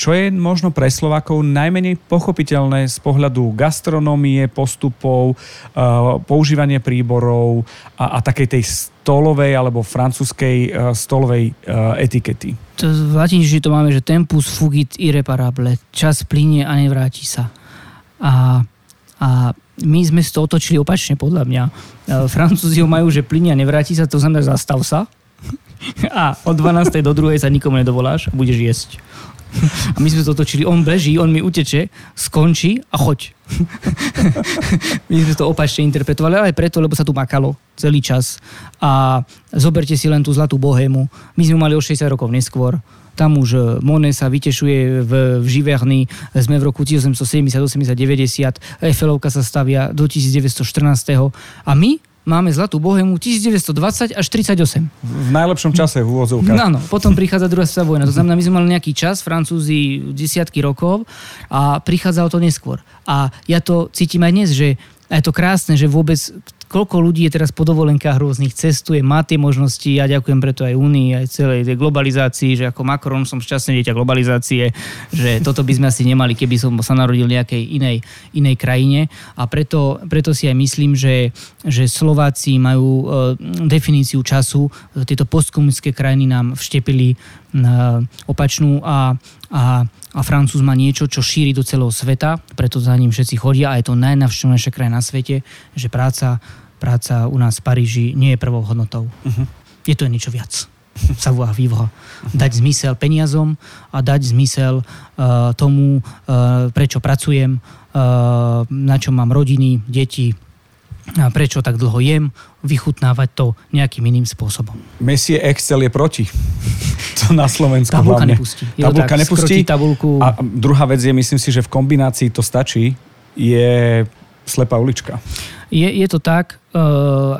Čo je možno pre Slovákov najmenej pochopiteľné z pohľadu gastronómie, postupov, eh, používanie príborov a, a takej tej stolovej alebo francúzskej uh, stolovej uh, etikety. To v latinčine to máme, že tempus fugit irreparable. Čas plinie a nevráti sa. A, a my sme to otočili opačne, podľa mňa. Francúzi ho majú, že plinie a nevráti sa, to znamená zastav sa. A od 12. do 2. sa nikomu nedovoláš a budeš jesť. A my sme to točili, on beží, on mi uteče, skončí a choď. my sme to opačne interpretovali, ale aj preto, lebo sa tu makalo celý čas. A zoberte si len tú zlatú bohému. My sme mali o 60 rokov neskôr. Tam už e, Monet sa vytešuje v, v Živerny, sme v roku 1870, 80, 90, Eiffelovka sa stavia do 1914. A my máme Zlatú bohemu 1920 až 38. V najlepšom čase v úvozovkách. Áno, potom prichádza druhá svetová vojna. To znamená, my sme mali nejaký čas, Francúzi desiatky rokov a prichádzalo to neskôr. A ja to cítim aj dnes, že je to krásne, že vôbec koľko ľudí je teraz po dovolenkách rôznych, cestuje, má tie možnosti, ja ďakujem preto aj Únii, aj celej tej globalizácii, že ako Macron som šťastný dieťa globalizácie, že toto by sme asi nemali, keby som sa narodil v nejakej inej, inej krajine. A preto, preto si aj myslím, že, že Slováci majú e, definíciu času, tieto postkomunistické krajiny nám vštepili e, opačnú a, a a Francúz má niečo, čo šíri do celého sveta, preto za ním všetci chodia a je to najnavštevnejšia krajina na svete, že práca, práca u nás v Paríži nie je prvou hodnotou. Uh-huh. Je to niečo viac. Savoir vivre. Uh-huh. Dať zmysel peniazom a dať zmysel uh, tomu, uh, prečo pracujem, uh, na čo mám rodiny, deti, a prečo tak dlho jem, vychutnávať to nejakým iným spôsobom. Messie Excel je proti. To na Slovensku Tabulka hlavne. nepustí. Tabulka tak, nepustí. Tabulku. A druhá vec je, myslím si, že v kombinácii to stačí, je slepá ulička. Je, je to tak, uh,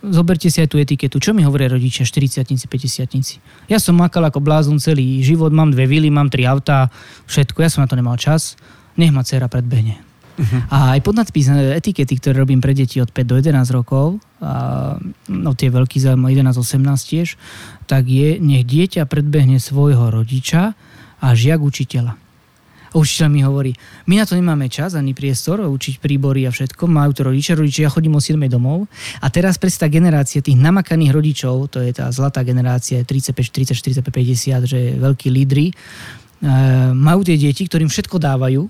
zoberte si aj tú etiketu. Čo mi hovoria rodičia, 40 50 Ja som makal ako blázon celý život, mám dve vily, mám tri autá, všetko, ja som na to nemal čas. Nech ma dcera predbehne. Uh-huh. A aj podnadpis etikety, ktoré robím pre deti od 5 do 11 rokov, a, no tie veľký zájem 11-18 tiež, tak je, nech dieťa predbehne svojho rodiča a žiak učiteľa. A učiteľ mi hovorí, my na to nemáme čas ani priestor učiť príbory a všetko, majú to rodičia, rodičia, ja chodím o 7 domov a teraz predstav generácia tých namakaných rodičov, to je tá zlatá generácia 35, 40, 45, 50, že veľkí lídry, majú tie deti, ktorým všetko dávajú,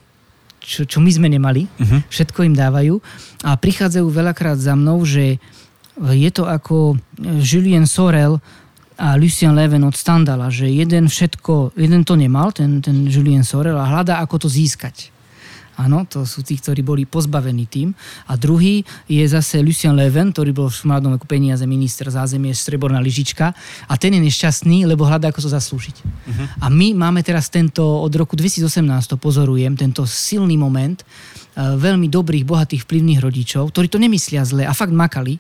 čo, čo my sme nemali, uh-huh. všetko im dávajú a prichádzajú veľakrát za mnou, že je to ako Julien Sorel a Lucien Leven od Standala, že jeden všetko, jeden to nemal, ten, ten Julien Sorel a hľadá, ako to získať. Áno, to sú tí, ktorí boli pozbavení tým. A druhý je zase Lucien Leven, ktorý bol v mladom veku peniaze minister zázemie, streborná lyžička. A ten je nešťastný, lebo hľadá, ako to zaslúžiť. Uh-huh. A my máme teraz tento, od roku 2018 to pozorujem, tento silný moment uh, veľmi dobrých, bohatých, vplyvných rodičov, ktorí to nemyslia zle a fakt makali,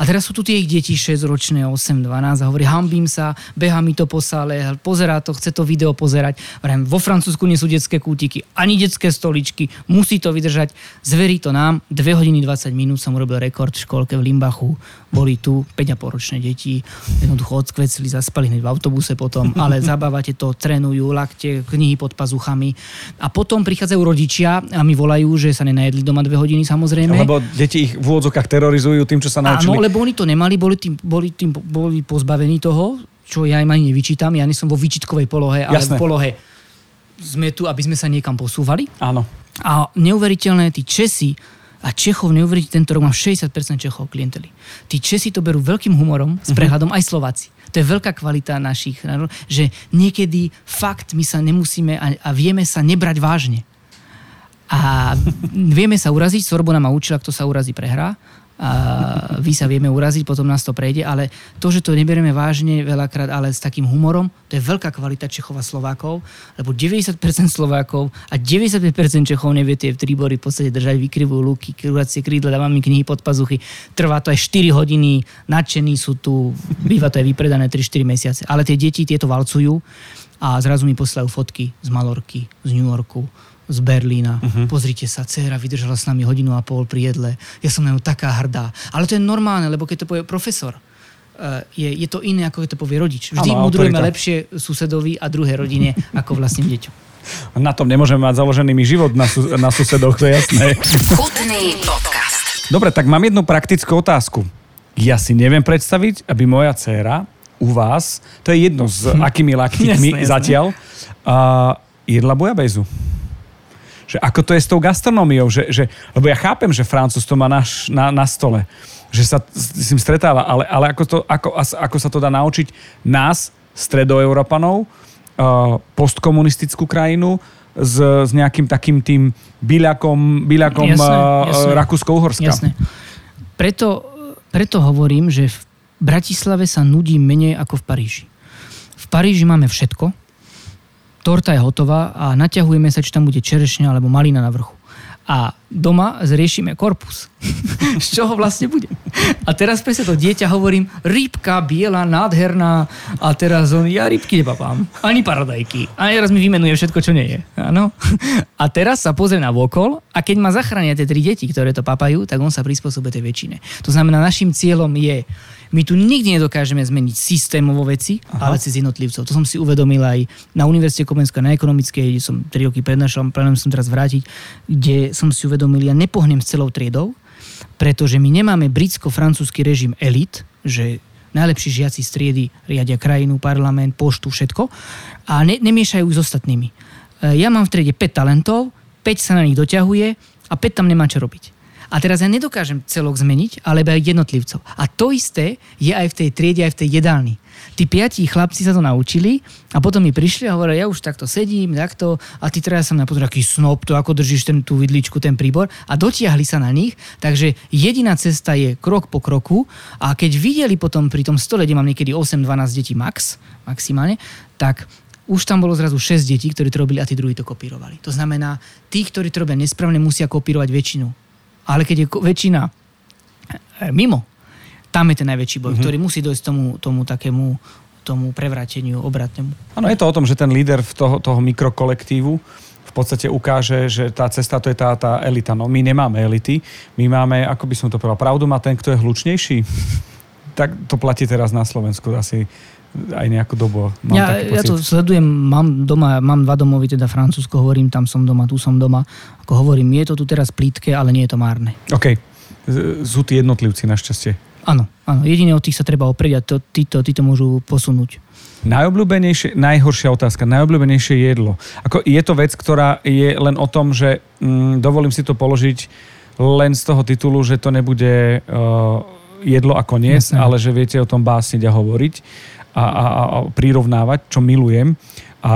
a teraz sú tu tie ich deti 6-ročné, 8, 12 a hovorí, hambím sa, beha mi to po sále, pozerá to, chce to video pozerať. Vrem, vo Francúzsku nie sú detské kútiky, ani detské stoličky, musí to vydržať. Zverí to nám, 2 hodiny 20 minút som urobil rekord v školke v Limbachu. Boli tu 5,5 ročné deti, jednoducho odskvecli, zaspali hneď v autobuse potom, ale zabávate to, trénujú, lakte, knihy pod pazuchami. A potom prichádzajú rodičia a mi volajú, že sa nenajedli doma 2 hodiny samozrejme. Lebo deti ich v úvodzokách terorizujú tým, čo sa naučili. Áno, lebo oni to nemali, boli tým, boli tým boli pozbavení toho, čo ja im ani nevyčítam. Ja nie som vo výčitkovej polohe, ale Jasné. v polohe sme tu, aby sme sa niekam posúvali. Áno. A neuveriteľné, tí Česi, a Čechov neuveriteľne, tento rok mám 60% Čechov klienteli. Tí Česi to berú veľkým humorom, s mhm. prehľadom, aj Slováci. To je veľká kvalita našich, že niekedy fakt my sa nemusíme a, a vieme sa nebrať vážne. A vieme sa uraziť, Sorbona ma učila, kto sa urazí, prehrá vy sa vieme uraziť, potom nás to prejde, ale to, že to neberieme vážne veľakrát, ale s takým humorom, to je veľká kvalita Čechov a Slovákov, lebo 90% Slovákov a 95% Čechov nevie tie tríbory v podstate držať, vykrivujú luky, kruhacie krídla, dávame knihy pod pazuchy, trvá to aj 4 hodiny, nadšení sú tu, býva to aj vypredané 3-4 mesiace, ale tie deti tieto valcujú a zrazu mi posielajú fotky z Malorky, z New Yorku, z Berlína. Uh-huh. Pozrite sa, dcera vydržala s nami hodinu a pol pri jedle. Ja som na ňu taká hrdá. Ale to je normálne, lebo keď to povie profesor, eh, je, je to iné, ako keď to povie rodič. Vždy ano, mudrujeme lepšie susedovi a druhej rodine ako vlastným deťom. Na tom nemôžeme mať založený mi život na, su- na susedoch, to je jasné. Chutný podcast. Dobre, tak mám jednu praktickú otázku. Ja si neviem predstaviť, aby moja dcéra u vás, to je jedno s akými laktikmi zatiaľ, uh, jedla bojabejzu že ako to je s tou gastronómiou, že, že, lebo ja chápem, že Francúz to má na, na, na stole, že sa s tým stretáva, ale, ale ako, to, ako, ako sa to dá naučiť nás, stredoeurópanov, uh, postkomunistickú krajinu, s, s nejakým takým tým byľakom, byľakom jasne, uh, jasne. Rakúsko-Uhorska. Jasne. Preto, preto hovorím, že v Bratislave sa nudí menej ako v Paríži. V Paríži máme všetko, torta je hotová a naťahujeme sa, či tam bude čerešňa alebo malina na vrchu. A doma zriešime korpus. Z čoho vlastne bude? A teraz presne to dieťa hovorím, rybka, biela, nádherná. A teraz on, ja rybky nepapám. Ani paradajky. A teraz mi vymenuje všetko, čo nie je. Áno. A teraz sa pozrie na vokol a keď ma zachránia tie tri deti, ktoré to papajú, tak on sa prispôsobuje tej väčšine. To znamená, našim cieľom je my tu nikdy nedokážeme zmeniť systémovo veci, Aha. ale cez jednotlivcov. To som si uvedomil aj na Univerzite Komenska na ekonomickej, kde som 3 roky prednášal, plánujem som teraz vrátiť, kde som si uvedomil, ja nepohnem s celou triedou, pretože my nemáme britsko-francúzsky režim elit, že najlepší žiaci z triedy riadia krajinu, parlament, poštu, všetko a ne, nemiešajú s ostatnými. E, ja mám v triede 5 talentov, 5 sa na nich doťahuje a 5 tam nemá čo robiť. A teraz ja nedokážem celok zmeniť, alebo aj jednotlivcov. A to isté je aj v tej triede, aj v tej jedálni. Tí piatí chlapci sa to naučili a potom mi prišli a hovorili, ja už takto sedím, takto a ty teraz sa mňa pozrieť, aký snob, to ako držíš ten, tú vidličku, ten príbor a dotiahli sa na nich. Takže jediná cesta je krok po kroku a keď videli potom pri tom stole, kde mám niekedy 8-12 detí max, maximálne, tak už tam bolo zrazu 6 detí, ktorí to robili a tí druhí to kopírovali. To znamená, tí, ktorí to robia nesprávne, musia kopírovať väčšinu ale keď je väčšina e, mimo, tam je ten najväčší boj, mm-hmm. ktorý musí dojsť tomu, tomu takému tomu prevráteniu obratnému. Áno, je to o tom, že ten líder v toho, toho mikrokolektívu v podstate ukáže, že tá cesta to je tá, tá elita. No my nemáme elity, my máme, ako by som to povedal, pravdu má ten, kto je hlučnejší. tak to platí teraz na Slovensku asi aj nejakú dobu. Mám ja, ja to sledujem, mám doma, mám dva domovy, teda Francúzsko, hovorím, tam som doma, tu som doma. Ako hovorím, je to tu teraz plítke, ale nie je to márne. OK. Sú tí jednotlivci našťastie. Áno, áno. Jedine od tých sa treba oprieť a to, títo, títo môžu posunúť. Najobľúbenejšie, najhoršia otázka, najobľúbenejšie jedlo. Ako je to vec, ktorá je len o tom, že mm, dovolím si to položiť len z toho titulu, že to nebude uh, jedlo a koniec, Jasne. ale že viete o tom básniť a hovoriť a, a, a prirovnávať, čo milujem. A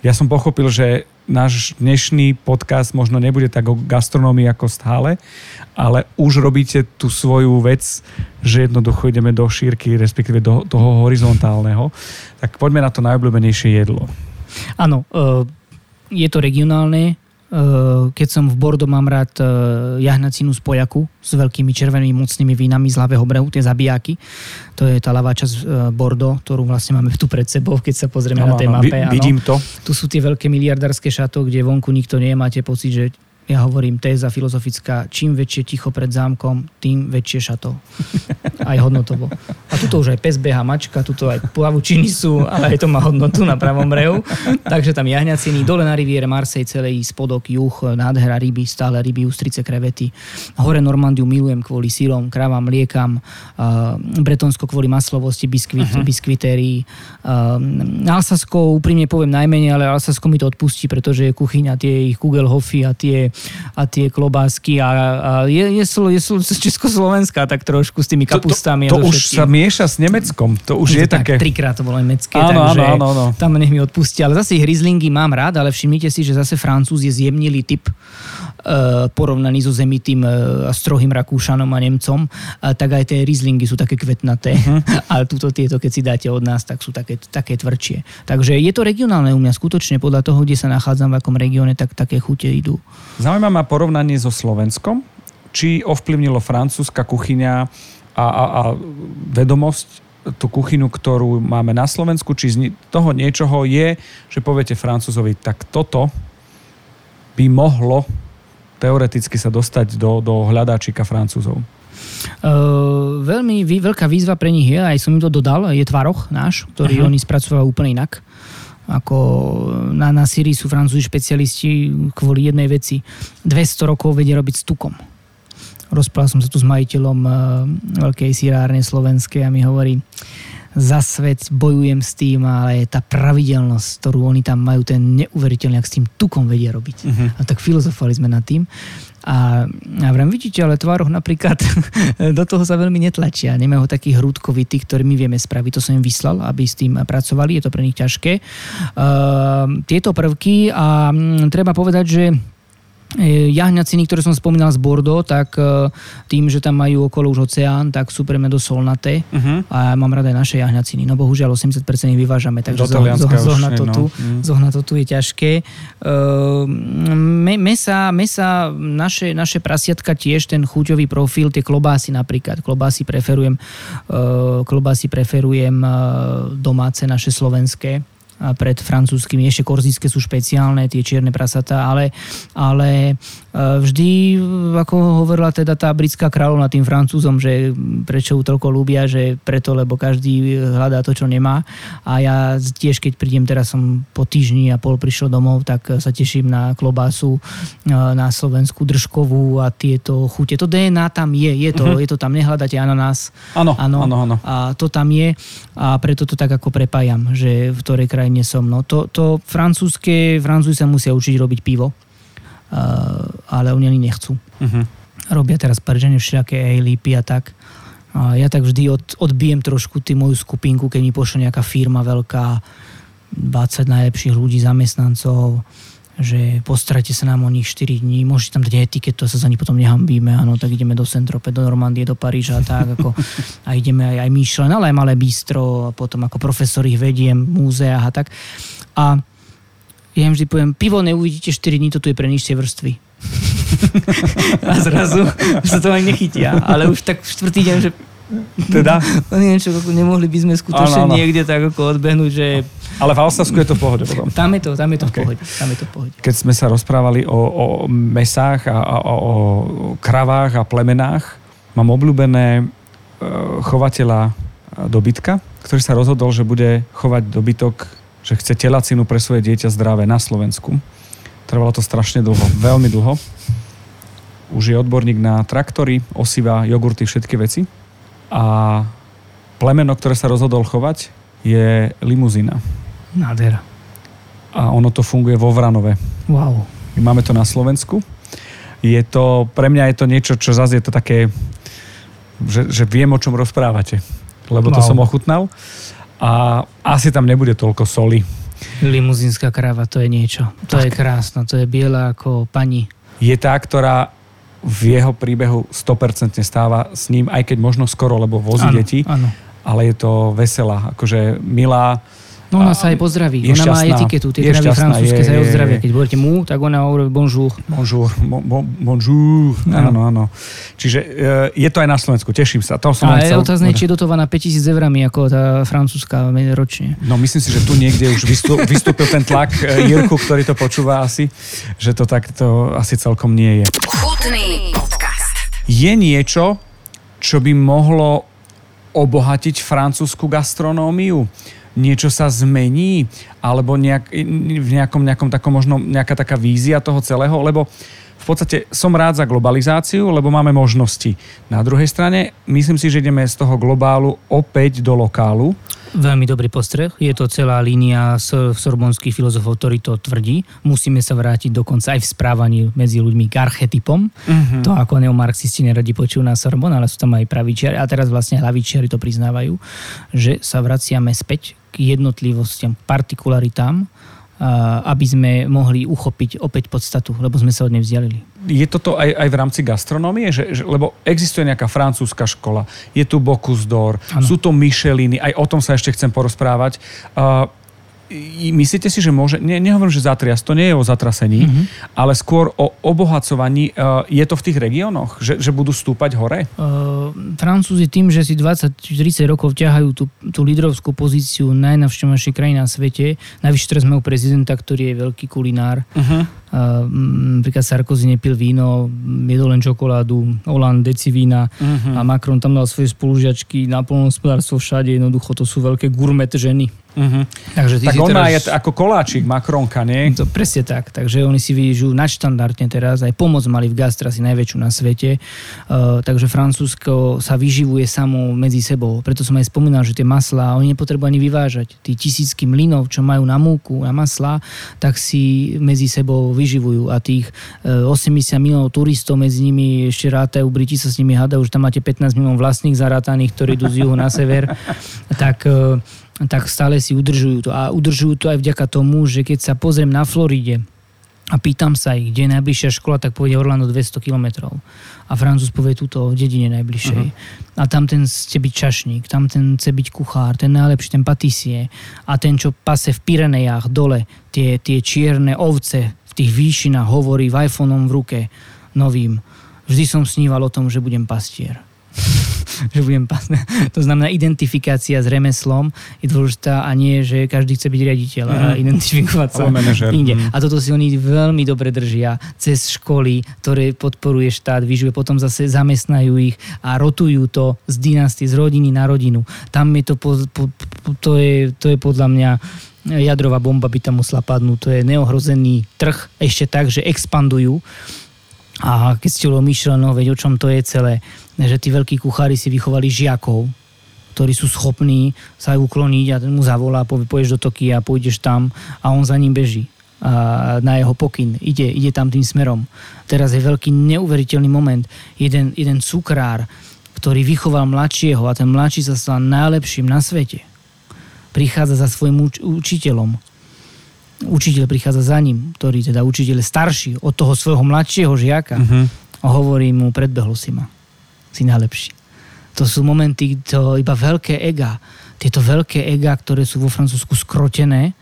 ja som pochopil, že náš dnešný podcast možno nebude tak o gastronómii ako stále, ale už robíte tú svoju vec, že jednoducho ideme do šírky, respektíve do toho horizontálneho. Tak poďme na to najobľúbenejšie jedlo. Áno, e, je to regionálne, keď som v Bordo, mám rád eh, jahnacinu z pojaku s veľkými červenými mocnými vínami z ľavého brehu, tie zabijáky. To je tá ľavá časť eh, Bordo, ktorú vlastne máme tu pred sebou, keď sa pozrieme no, na tej mape. Vidím to. Tu sú tie veľké miliardárske šato, kde vonku nikto nie máte pocit, že ja hovorím téza filozofická, čím väčšie ticho pred zámkom, tým väčšie šato. Aj hodnotovo. A tuto už aj pes beha mačka, tuto aj plavučiny sú, ale aj to má hodnotu na pravom rehu. Takže tam jahňaciny, dole na riviere Marsej, celý spodok, juh, nádhera ryby, stále ryby, ústrice, krevety. Hore Normandiu milujem kvôli sírom, kravám, mliekam, uh, Bretonsko kvôli maslovosti, biskvit, uh-huh. biskvitérii. Uh, Alsasko, úprimne poviem najmenej, ale Alsasko mi to odpustí, pretože je kuchyňa, tie ich kugelhofy a tie a tie klobásky a, a je, je, je, je Československá tak trošku s tými kapustami. To, to, to už sa mieša s Nemeckom, to už je, je tak, také... Trikrát to bolo nemecké, áno, takže áno, áno, áno. tam nech mi odpustia. Ale zase ich rizlingy mám rád, ale všimnite si, že zase Francúz je zjemnilý typ uh, porovnaný so zemitým uh, strohým Rakúšanom a Nemcom, tak aj tie rizlingy sú také kvetnaté. Uh-huh. Ale túto tieto, keď si dáte od nás, tak sú také, také tvrdšie. Takže je to regionálne u mňa skutočne podľa toho, kde sa nachádzam, v akom regióne, tak také chute idú. Zaujíma ma porovnanie so Slovenskom. Či ovplyvnilo francúzska kuchyňa a, a, a vedomosť tú kuchynu, ktorú máme na Slovensku, či z toho niečoho je, že poviete Francúzovi, tak toto by mohlo teoreticky sa dostať do, do hľadáčika Francúzov? Uh, veľmi veľká výzva pre nich je, aj som im to dodal, je tvaroch náš, ktorý uh-huh. oni spracovajú úplne inak. Ako na, na Syrii sú francúzi špecialisti kvôli jednej veci. 200 rokov vedia robiť s tukom. Rozprával som sa tu s majiteľom uh, veľkej sírárne slovenskej a mi hovorí, za svet bojujem s tým, ale tá pravidelnosť, ktorú oni tam majú, ten neuveriteľný, ak s tým tukom vedia robiť. Uh-huh. A tak filozofovali sme nad tým. A ja vrem, vidíte, ale tvároch napríklad do toho sa veľmi netlačia. Nemajú taký hrúdkovitý, ktorý my vieme spraviť. To som im vyslal, aby s tým pracovali. Je to pre nich ťažké. Uh, tieto prvky a m, treba povedať, že jahňaciny, ktoré som spomínal z Bordeaux, tak e, tým, že tam majú okolo už oceán, tak sú pre mňa dosť solnaté uh-huh. a mám rada aj naše jahňaciny. No bohužiaľ 80% ich vyvážame, takže zo, zo, zohnať, to tu, mm. zohnať to tu je ťažké. Uh, me, mesa, mesa naše, naše prasiatka tiež, ten chuťový profil, tie klobásy napríklad. Klobásy preferujem, klobásy preferujem domáce, naše slovenské pred francúzskými. Ešte korzíske sú špeciálne, tie čierne prasatá, ale, ale e, vždy, ako hovorila teda tá britská kráľovna tým francúzom, že prečo ju toľko ľúbia, že preto, lebo každý hľadá to, čo nemá. A ja tiež, keď prídem, teraz som po týždni a pol prišiel domov, tak sa teším na klobásu e, na Slovensku držkovú a tieto chute. To DNA tam je, je to, uh-huh. je to tam, nehľadáte ananás. Áno, áno, áno. A to tam je a preto to tak ako prepájam, že v ktorej krajine krajine som. No, to, to francúzske, francúzi sa musia učiť robiť pivo, uh, ale oni ani nechcú. Uh-huh. Robia teraz peržene všelijaké lípy a tak. A ja tak vždy od, odbijem trošku ty moju skupinku, keď mi pošle nejaká firma veľká, 20 najlepších ľudí, zamestnancov, že postrate sa nám o nich 4 dní, môžete tam dať etiketu a sa za nich potom nehambíme, áno, tak ideme do Centrope, do Normandie, do Paríža a tak, ako, a ideme aj, aj Michelin, ale aj malé bistro, a potom ako profesor ich vediem, múzea a tak. A ja im vždy poviem, pivo neuvidíte 4 dní, toto je pre nižšie vrstvy. a zrazu sa to ani nechytia, ale už tak štvrtý deň, že teda? No neviem čo, nemohli by sme skutočne ano, ano. niekde tak ako odbehnúť, že... Ale v Alsasku je to v pohode potom. Tam je to, tam je to okay. v pohode. Tam je to v pohode. Keď sme sa rozprávali o, o mesách a, a o, o kravách a plemenách, mám obľúbené e, chovateľa dobytka, ktorý sa rozhodol, že bude chovať dobytok, že chce telacinu pre svoje dieťa zdravé na Slovensku. Trvalo to strašne dlho, veľmi dlho. Už je odborník na traktory, osiva, jogurty, všetky veci A plemeno, ktoré sa rozhodol chovať, je limuzína. Nádhera. A ono to funguje vo Vranove. Wow. My máme to na Slovensku. Je to, pre mňa je to niečo, čo zase je to také, že, že viem, o čom rozprávate. Lebo to Wow. som ochutnal. A asi tam nebude toľko soli. Limuzínska kráva, to je niečo. To je krásno, to je biela ako pani. Je tá, ktorá v jeho príbehu 100% stáva s ním, aj keď možno skoro, lebo vozí Áno, deti, Áno. ale je to veselá, akože milá. No ona A sa aj pozdraví. je ona má šťastná. etiketu. Tie Je kravy šťastná, francúzske je- sa aj je- ozdravia. Keď budete mu, tak ona hovorí bonjour. Bonjour, bon, bon, bonjour. Áno, áno. Čiže e, je to aj na Slovensku, teším sa. To som A je chcel otázne, či je dotovaná 5000 eurami, ako tá francúzska ročne. No myslím si, že tu niekde už vystú, vystúpil ten tlak e, Jirku, ktorý to počúva asi, že to takto asi celkom nie je. Chutný podcast. Je niečo, čo by mohlo obohatiť francúzsku gastronómiu? Niečo sa zmení? Alebo nejak, v nejakom, nejakom takom možno nejaká taká vízia toho celého? Lebo v podstate som rád za globalizáciu, lebo máme možnosti. Na druhej strane, myslím si, že ideme z toho globálu opäť do lokálu. Veľmi dobrý postreh. Je to celá línia sorbonských filozofov, ktorí to tvrdí. Musíme sa vrátiť dokonca aj v správaní medzi ľuďmi k archetypom. Mhm. To ako neomarxisti neradi počujú na Sorbon, ale sú tam aj pravičiari. A teraz vlastne hlavičiari to priznávajú, že sa vraciame späť k jednotlivostiam, partikularitám, aby sme mohli uchopiť opäť podstatu, lebo sme sa od nej vzdialili. Je toto aj, aj v rámci gastronómie? Že, že, lebo existuje nejaká francúzska škola, je tu Bocuse d'Or, sú to Micheliny, aj o tom sa ešte chcem porozprávať. Uh, myslíte si, že môže, ne, nehovorím, že zatriasť, to nie je o zatrasení, Mhm. ale skôr o obohacovaní. Uh, je to v tých regiónoch, že, že budú stúpať hore? Uh, Francúzi tým, že si 20-30 rokov ťahajú tú, tú lídrovskú pozíciu najnavštevnejšej krajiny na svete, najvyššie teraz majú prezidenta, ktorý je veľký kulinár. Uh-huh. Uh, napríklad Sarkozy nepil víno, jedol len čokoládu, Hollande deci vína Mhm. a Macron tam dal svoje spolužiačky na polnohospodárstvo všade, jednoducho to sú veľké gourmet ženy. Uh-huh. Takže ty Tak on má teraz... je ako koláčik, Makronka, nie? To presne tak, takže oni si vyžijú nadštandardne teraz, aj pomoc mali v gastre asi najväčšiu na svete, uh, takže Francúzsko sa vyživuje samo medzi sebou, preto som aj spomínal, že tie maslá, oni nepotrebujú ani vyvážať. Tí tisícky mlynov, čo majú na múku, na maslá, tak si medzi sebou vyživujú a tých uh, 80 miliónov turistov medzi nimi ešte rátajú, Briti sa s nimi hádajú, že tam máte 15 miliónov vlastných zarátaných, ktorí idú z juhu na sever, tak uh, tak stále si udržujú to. A udržujú to aj vďaka tomu, že keď sa pozriem na Floride a pýtam sa ich, kde je najbližšia škola, tak povie Orlando 200 km. A Francúz povie túto dedine najbližšej. Uh-huh. A tam ten chce byť čašník, tam ten chce byť kuchár, ten najlepší, ten patisie. A ten, čo pase v Pirenejách dole, tie, tie čierne ovce v tých výšinách hovorí v iPhoneom v ruke novým. Vždy som sníval o tom, že budem pastier že budem pas- To znamená, identifikácia s remeslom je dôležitá a nie, že každý chce byť riaditeľ a Mhm. identifikovať sa inde. Mhm. A toto si oni veľmi dobre držia cez školy, ktoré podporuje štát, vyžuje, potom zase zamestnajú ich a rotujú to z dynastie, z rodiny na rodinu. Tam je to, po, po, po, to, je, to je podľa mňa jadrová bomba by tam musela padnúť. To je neohrozený trh ešte tak, že expandujú a keď ste bolo myšleno, veď o čom to je celé, že tí veľkí kuchári si vychovali žiakov, ktorí sú schopní sa aj ukloniť a ten mu zavolá, povie, pôjdeš do Tokia, pôjdeš tam a on za ním beží a na jeho pokyn. Ide, ide tam tým smerom. Teraz je veľký neuveriteľný moment. Jeden, jeden cukrár, ktorý vychoval mladšieho a ten mladší sa stal najlepším na svete. Prichádza za svojim uč- učiteľom učiteľ prichádza za ním, ktorý teda učiteľ je starší od toho svojho mladšieho žiaka Uh-huh. a hovorí mu, predbehol si ma. Si najlepší. To sú momenty, to iba veľké ega. Tieto veľké ega, ktoré sú vo Francúzsku skrotené,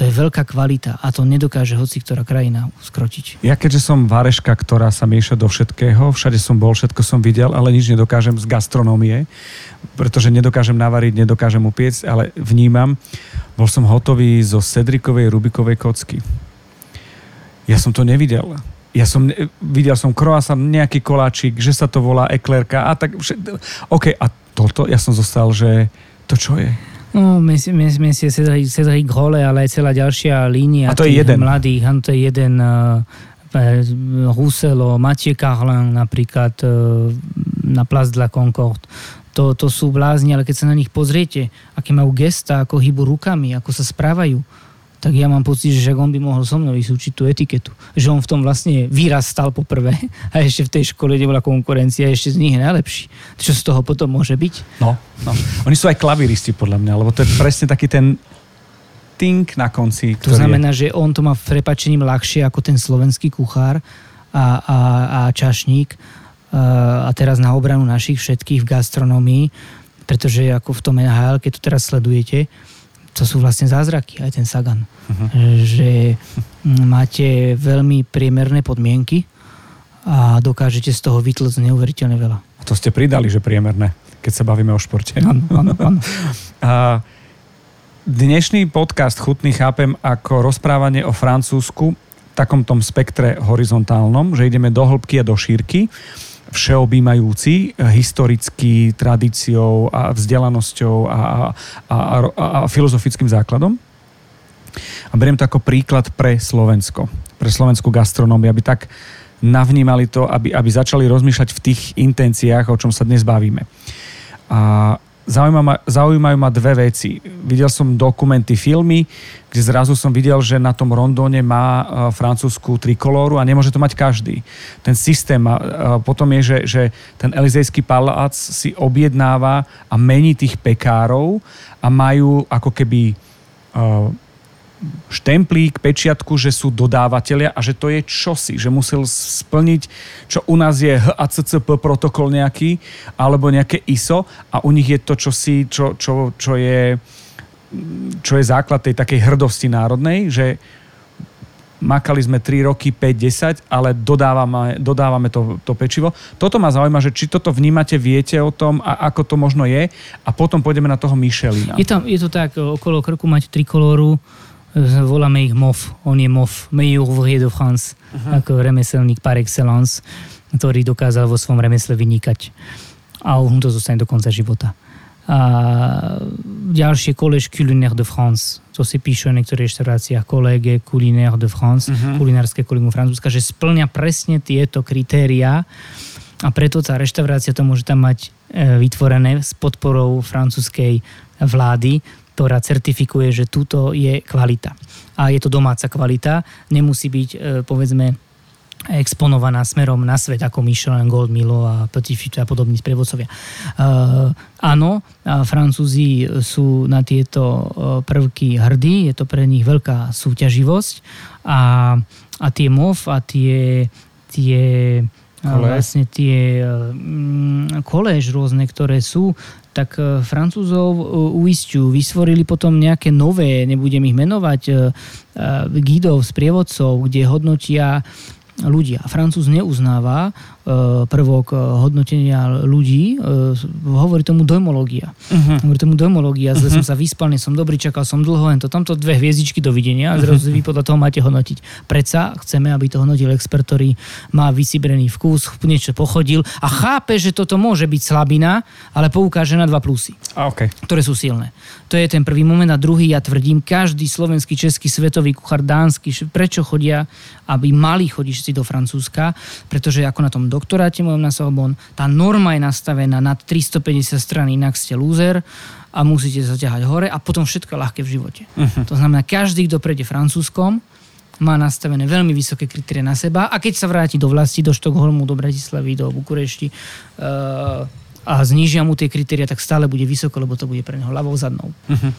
to je veľká kvalita a to nedokáže hoci ktorá krajina skrotiť. Ja keďže som vareška, ktorá sa mieša do všetkého, všade som bol, všetko som videl, ale nič nedokážem z gastronómie, pretože nedokážem navariť, nedokážem upiecť, ale vnímam, bol som hotový zo Cedrikovej Rubikovej kocky. Ja som to nevidel. Ja som, videl som croissant, nejaký koláčik, že sa to volá eklerka a tak. OK, a toto, ja som zostal, že to čo je? No, Messi, Messi, Cedric, Cedric Grolle, ale aj celá ďalšia línia A to je jeden. mladých. Áno, to je jeden uh, Roussello, Mathieu Carlin napríklad uh, na Place de la Concorde. To, to sú blázni, ale keď sa na nich pozriete, aké majú gesta, ako hýbu rukami, ako sa správajú, tak ja mám pocit, že on by mohol so mnou učiť tú etiketu. Že on v tom vlastne vyrastal poprvé a ešte v tej škole nebola konkurencia, ešte z nich je najlepší. Čo z toho potom môže byť? No, no. Oni sú aj klaviristi podľa mňa, lebo to je presne taký ten tink na konci. To znamená, je... že on to má v prepačením ľahšie ako ten slovenský kuchár a, a, a čašník a teraz na obranu našich všetkých v gastronomii, pretože ako v tom NHL, keď to teraz sledujete, to sú vlastne zázraky, aj ten Sagan. Uh-huh. Že máte veľmi priemerné podmienky a dokážete z toho vytlcť neuveriteľne veľa. A to ste pridali, že priemerné, keď sa bavíme o športe. Áno, áno, áno. A dnešný podcast Chutný chápem ako rozprávanie o Francúzsku v takom tom spektre horizontálnom, že ideme do hĺbky a do šírky všeobjímajúci historicky, tradíciou a vzdelanosťou a, a, a, a filozofickým základom. A beriem to ako príklad pre Slovensko, pre slovenskú gastronómiu, aby tak navnímali to, aby, aby začali rozmýšľať v tých intenciách, o čom sa dnes bavíme. A zaujímajú ma, zaujímajú ma dve veci. Videl som dokumenty, filmy, kde zrazu som videl, že na tom Rondone má uh, francúzskú trikolóru a nemôže to mať každý. Ten systém uh, potom je, že, že ten Elizejský palác si objednáva a mení tých pekárov a majú ako keby uh, štemplík, pečiatku, že sú dodávateľia a že to je čosi, že musel splniť, čo u nás je HACCP protokol nejaký, alebo nejaké ISO a u nich je to čosi, čo, čo, čo je čo je základ tej takej hrdosti národnej, že makali sme 3 roky, 5, 10, ale dodávame, dodávame to, to pečivo. Toto ma zaujíma, že či toto vnímate, viete o tom a ako to možno je a potom pôjdeme na toho Michelina. Je, tam, je to tak, okolo krku máte trikolóru, voláme ich MOF, on je MOF, Meilleur ouvrier de France, uh-huh. ako remeselník par excellence, ktorý dokázal vo svojom remesle vynikať. A on to zostane do konca života. A ďalšie Collège culinaire de France, to si píšu v niektorých reštauráciách, Collège culinaire de France, uh-huh. kulinárske kolegium Francúzska, že splňa presne tieto kritéria a preto tá reštaurácia to môže tam mať e, vytvorené s podporou francúzskej vlády, ktorá certifikuje, že túto je kvalita. A je to domáca kvalita, nemusí byť, e, povedzme, exponovaná smerom na svet ako Michelin, Gold, Milo a Petit Fut a podobní sprievodcovia. Uh, áno, Francúzi sú na tieto e, prvky hrdí, je to pre nich veľká súťaživosť a, a tie MOV a tie, tie Kole. vlastne tie koléž rôzne, ktoré sú, tak e, Francúzov e, uisťujú. Vysvorili potom nejaké nové, nebudem ich menovať, e, gidov, sprievodcov, kde hodnotia ľudia. Francúz neuznáva prvok e, hodnotenia ľudí, e, hovorí tomu dojmológia. Uh-huh. Hovorí tomu dojmológia, zle uh-huh. som sa vyspal, som dobrý, čakal som dlho, len to tamto dve hviezdičky dovidenia a zrazu vy podľa toho máte hodnotiť. Predsa chceme, aby to hodnotil expert, ktorý má vysibrený vkus, niečo pochodil a chápe, že toto môže byť slabina, ale poukáže na dva plusy, a okay. ktoré sú silné. To je ten prvý moment a druhý, ja tvrdím, každý slovenský, český, svetový kuchár, dánsky, prečo chodia, aby mali chodiť do Francúzska, pretože ako na tom doktoráte mojom na Sorbonne, tá norma je nastavená nad 350 strán, inak ste lúzer a musíte zaťahať hore a potom všetko je ľahké v živote. Uh-huh. To znamená, každý, kto prejde francúzskom, má nastavené veľmi vysoké kritérie na seba a keď sa vráti do vlasti, do Štokholmu, do Bratislavy, do Bukurešti uh, a znížia mu tie kritéria, tak stále bude vysoko, lebo to bude pre neho ľavou zadnou. Uh-huh.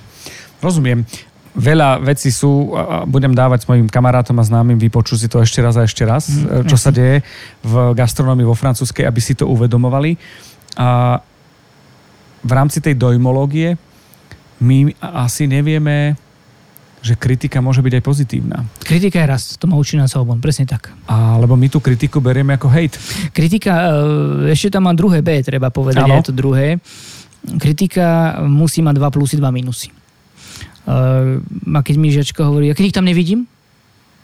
Rozumiem veľa vecí sú, a budem dávať s mojim kamarátom a známym, vypočuť si to ešte raz a ešte raz, mm, čo sa deje v gastronómii vo francúzskej, aby si to uvedomovali. A v rámci tej dojmológie my asi nevieme, že kritika môže byť aj pozitívna. Kritika je rast, to ma učí na Sorbonne, presne tak. A, lebo my tú kritiku berieme ako hate. Kritika, e, ešte tam má druhé B, treba povedať, aj to druhé. Kritika musí mať dva plusy, dva minusy. A keď mi žiačka hovorí, a keď ich tam nevidím,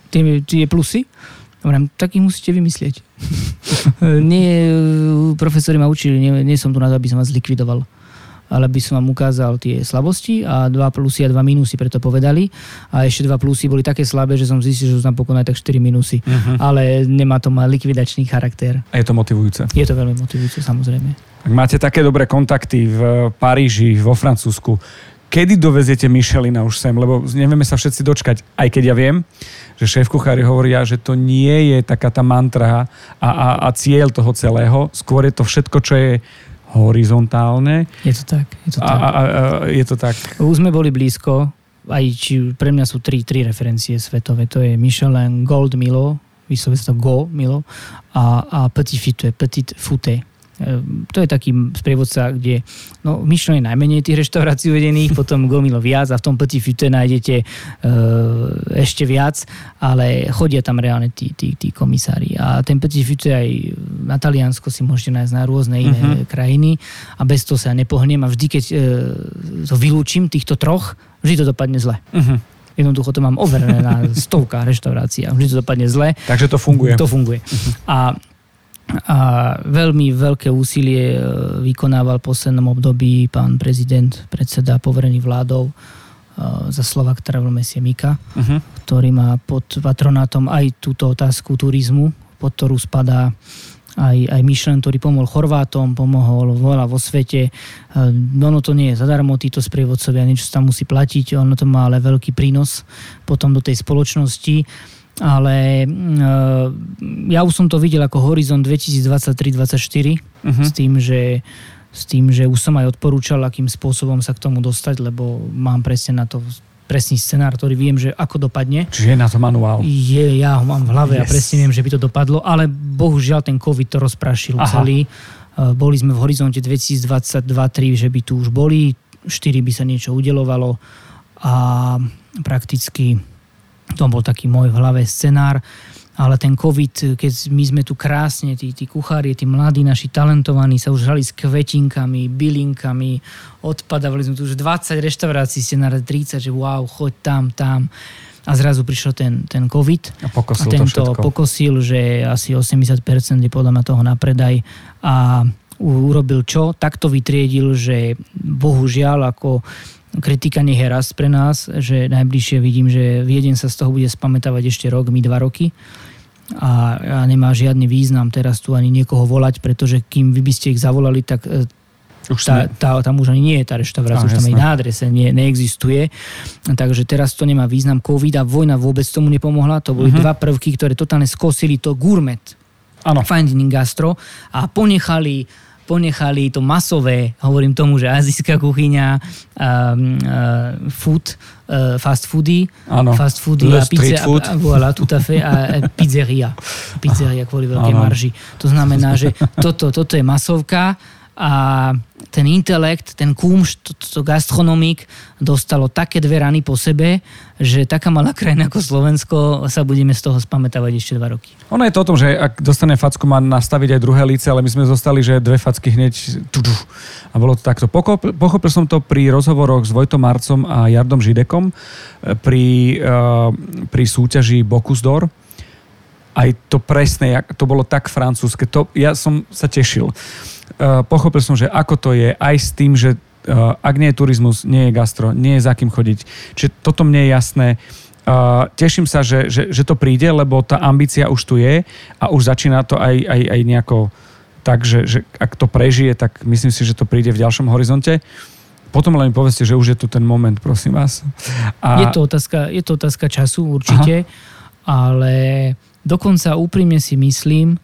tie, tie plusy, hovorím, tak ich musíte vymyslieť. nie, profesori ma učili, nie, nie som tu na to, aby som vás zlikvidoval ale by som vám ukázal tie slabosti a dva plusy a dva minusy preto povedali. A ešte dva plusy boli také slabé, že som zistil, že sú tam pokonať tak 4 minusy. Uh-huh. Ale nemá to má likvidačný charakter. A je to motivujúce. Je to veľmi motivujúce, samozrejme. Ak máte také dobré kontakty v Paríži, vo Francúzsku, kedy doveziete Michelina už sem? Lebo nevieme sa všetci dočkať, aj keď ja viem, že šéf kuchári hovoria, že to nie je taká tá mantra a, a, a cieľ toho celého. Skôr je to všetko, čo je horizontálne. Je to tak. Je to A, tak. a, a, je to tak. Už sme boli blízko, aj či pre mňa sú tri, tri referencie svetové. To je Michelin Gold Milo, vyslovene sa to Go Milo a, a Petit Fute, Petit Fute. Ehm, To je taký sprievodca, kde no, v Michelin je najmenej tých reštaurácií uvedených, potom Gomilo viac a v tom Petit Fute nájdete e, ešte viac, ale chodia tam reálne tí, tí, tí komisári. A ten Petit Fute aj na Taliansko si môžete nájsť na rôzne iné Mhm. uh-huh. krajiny a bez toho sa nepohnem a vždy, keď e, to vylúčim, týchto troch, vždy to dopadne zle. Uh-huh. Jednoducho to mám overené na stovkách reštaurácií a vždy to dopadne zle. Takže to funguje. To funguje. A, a veľmi veľké úsilie e, vykonával v poslednom období pán prezident, predseda poverený vládou e, za Slovak Travel Mesie Mika, Uh-huh. ktorý má pod patronátom aj túto otázku turizmu, pod ktorú spadá aj, aj Michelin, ktorý pomohol Chorvátom, pomohol veľa vo svete. E, Ono to nie je zadarmo, títo sprievodcovia, niečo tam musí platiť, ono to má ale veľký prínos potom do tej spoločnosti. Ale mm, e, ja už som to videl ako Horizon 2023-2024 Uh-huh. s tým, že s tým, že už som aj odporúčal, akým spôsobom sa k tomu dostať, lebo mám presne na to presný scenár, ktorý viem, že ako dopadne. Čiže je na to manuál. Je, ja ho mám v hlave yes. a presne viem, že by to dopadlo, ale bohužiaľ ten COVID to rozprašil Aha. celý. E, Boli sme v horizonte 2022-2023, že by tu už boli, 4 by sa niečo udelovalo a prakticky to bol taký môj v hlave scenár. Ale ten COVID, keď my sme tu krásne, tí, tí kuchári, tí mladí, naši talentovaní sa už hrali s kvetinkami, bylinkami, odpadávali sme tu už 20 reštaurácií, ste na 30, že wow, choď tam, tam. A zrazu prišiel ten, ten COVID A pokosil a to tento všetko. pokosil, že asi 80% je podľa mňa toho na predaj a urobil čo? Tak to vytriedil, že bohužiaľ ako kritika nech je raz pre nás, že najbližšie vidím, že Viedeň sa z toho bude spamätávať ešte rok, my dva roky a, a nemá žiadny význam teraz tu ani niekoho volať, pretože kým vy by ste ich zavolali, tak e, Už tá, tá, tam už ani nie je tá reštaurácia, už tam je na adrese, nie, neexistuje. Takže teraz to nemá význam. Covid a vojna vôbec tomu nepomohla. To boli Mhm. dva prvky, ktoré totálne skosili to gourmet, Áno. fine dining gastro a ponechali ponechali to masové, hovorím tomu, že azijská kuchyňa, um, uh, food, uh, fast foody, Áno. fast foody Le a pizza, food. A, voilà, tout à fait, a a pizzeria. Pizzeria kvôli veľkej Áno. marži. To znamená, že toto, toto je masovka a ten intelekt, ten kúmš, to, to gastronomik dostalo také dve rany po sebe, že taká malá krajina ako Slovensko sa budeme z toho spamätávať ešte dva roky. Ono je to o tom, že ak dostane facku, má nastaviť aj druhé líce, ale my sme zostali, že dve facky hneď tu. a bolo to takto. Pochopil, pochopil som to pri rozhovoroch s Vojtom Marcom a Jardom Židekom e, pri, uh, pri súťaži Bocuse d'Or. Aj to presné, jak- to bolo tak francúzske. To, ja som sa tešil. Uh, pochopil som, že ako to je aj s tým, že uh, ak nie je turizmus, nie je gastro, nie je za kým chodiť. Čiže toto mne je jasné. Uh, teším sa, že, že, že to príde, lebo tá ambícia už tu je a už začína to aj, aj, aj nejako tak, že, že ak to prežije, tak myslím si, že to príde v ďalšom horizonte. Potom len povedzte, že už je tu ten moment, prosím vás. A... Je, to otázka, je to otázka času určite, Aha. ale dokonca úprimne si myslím,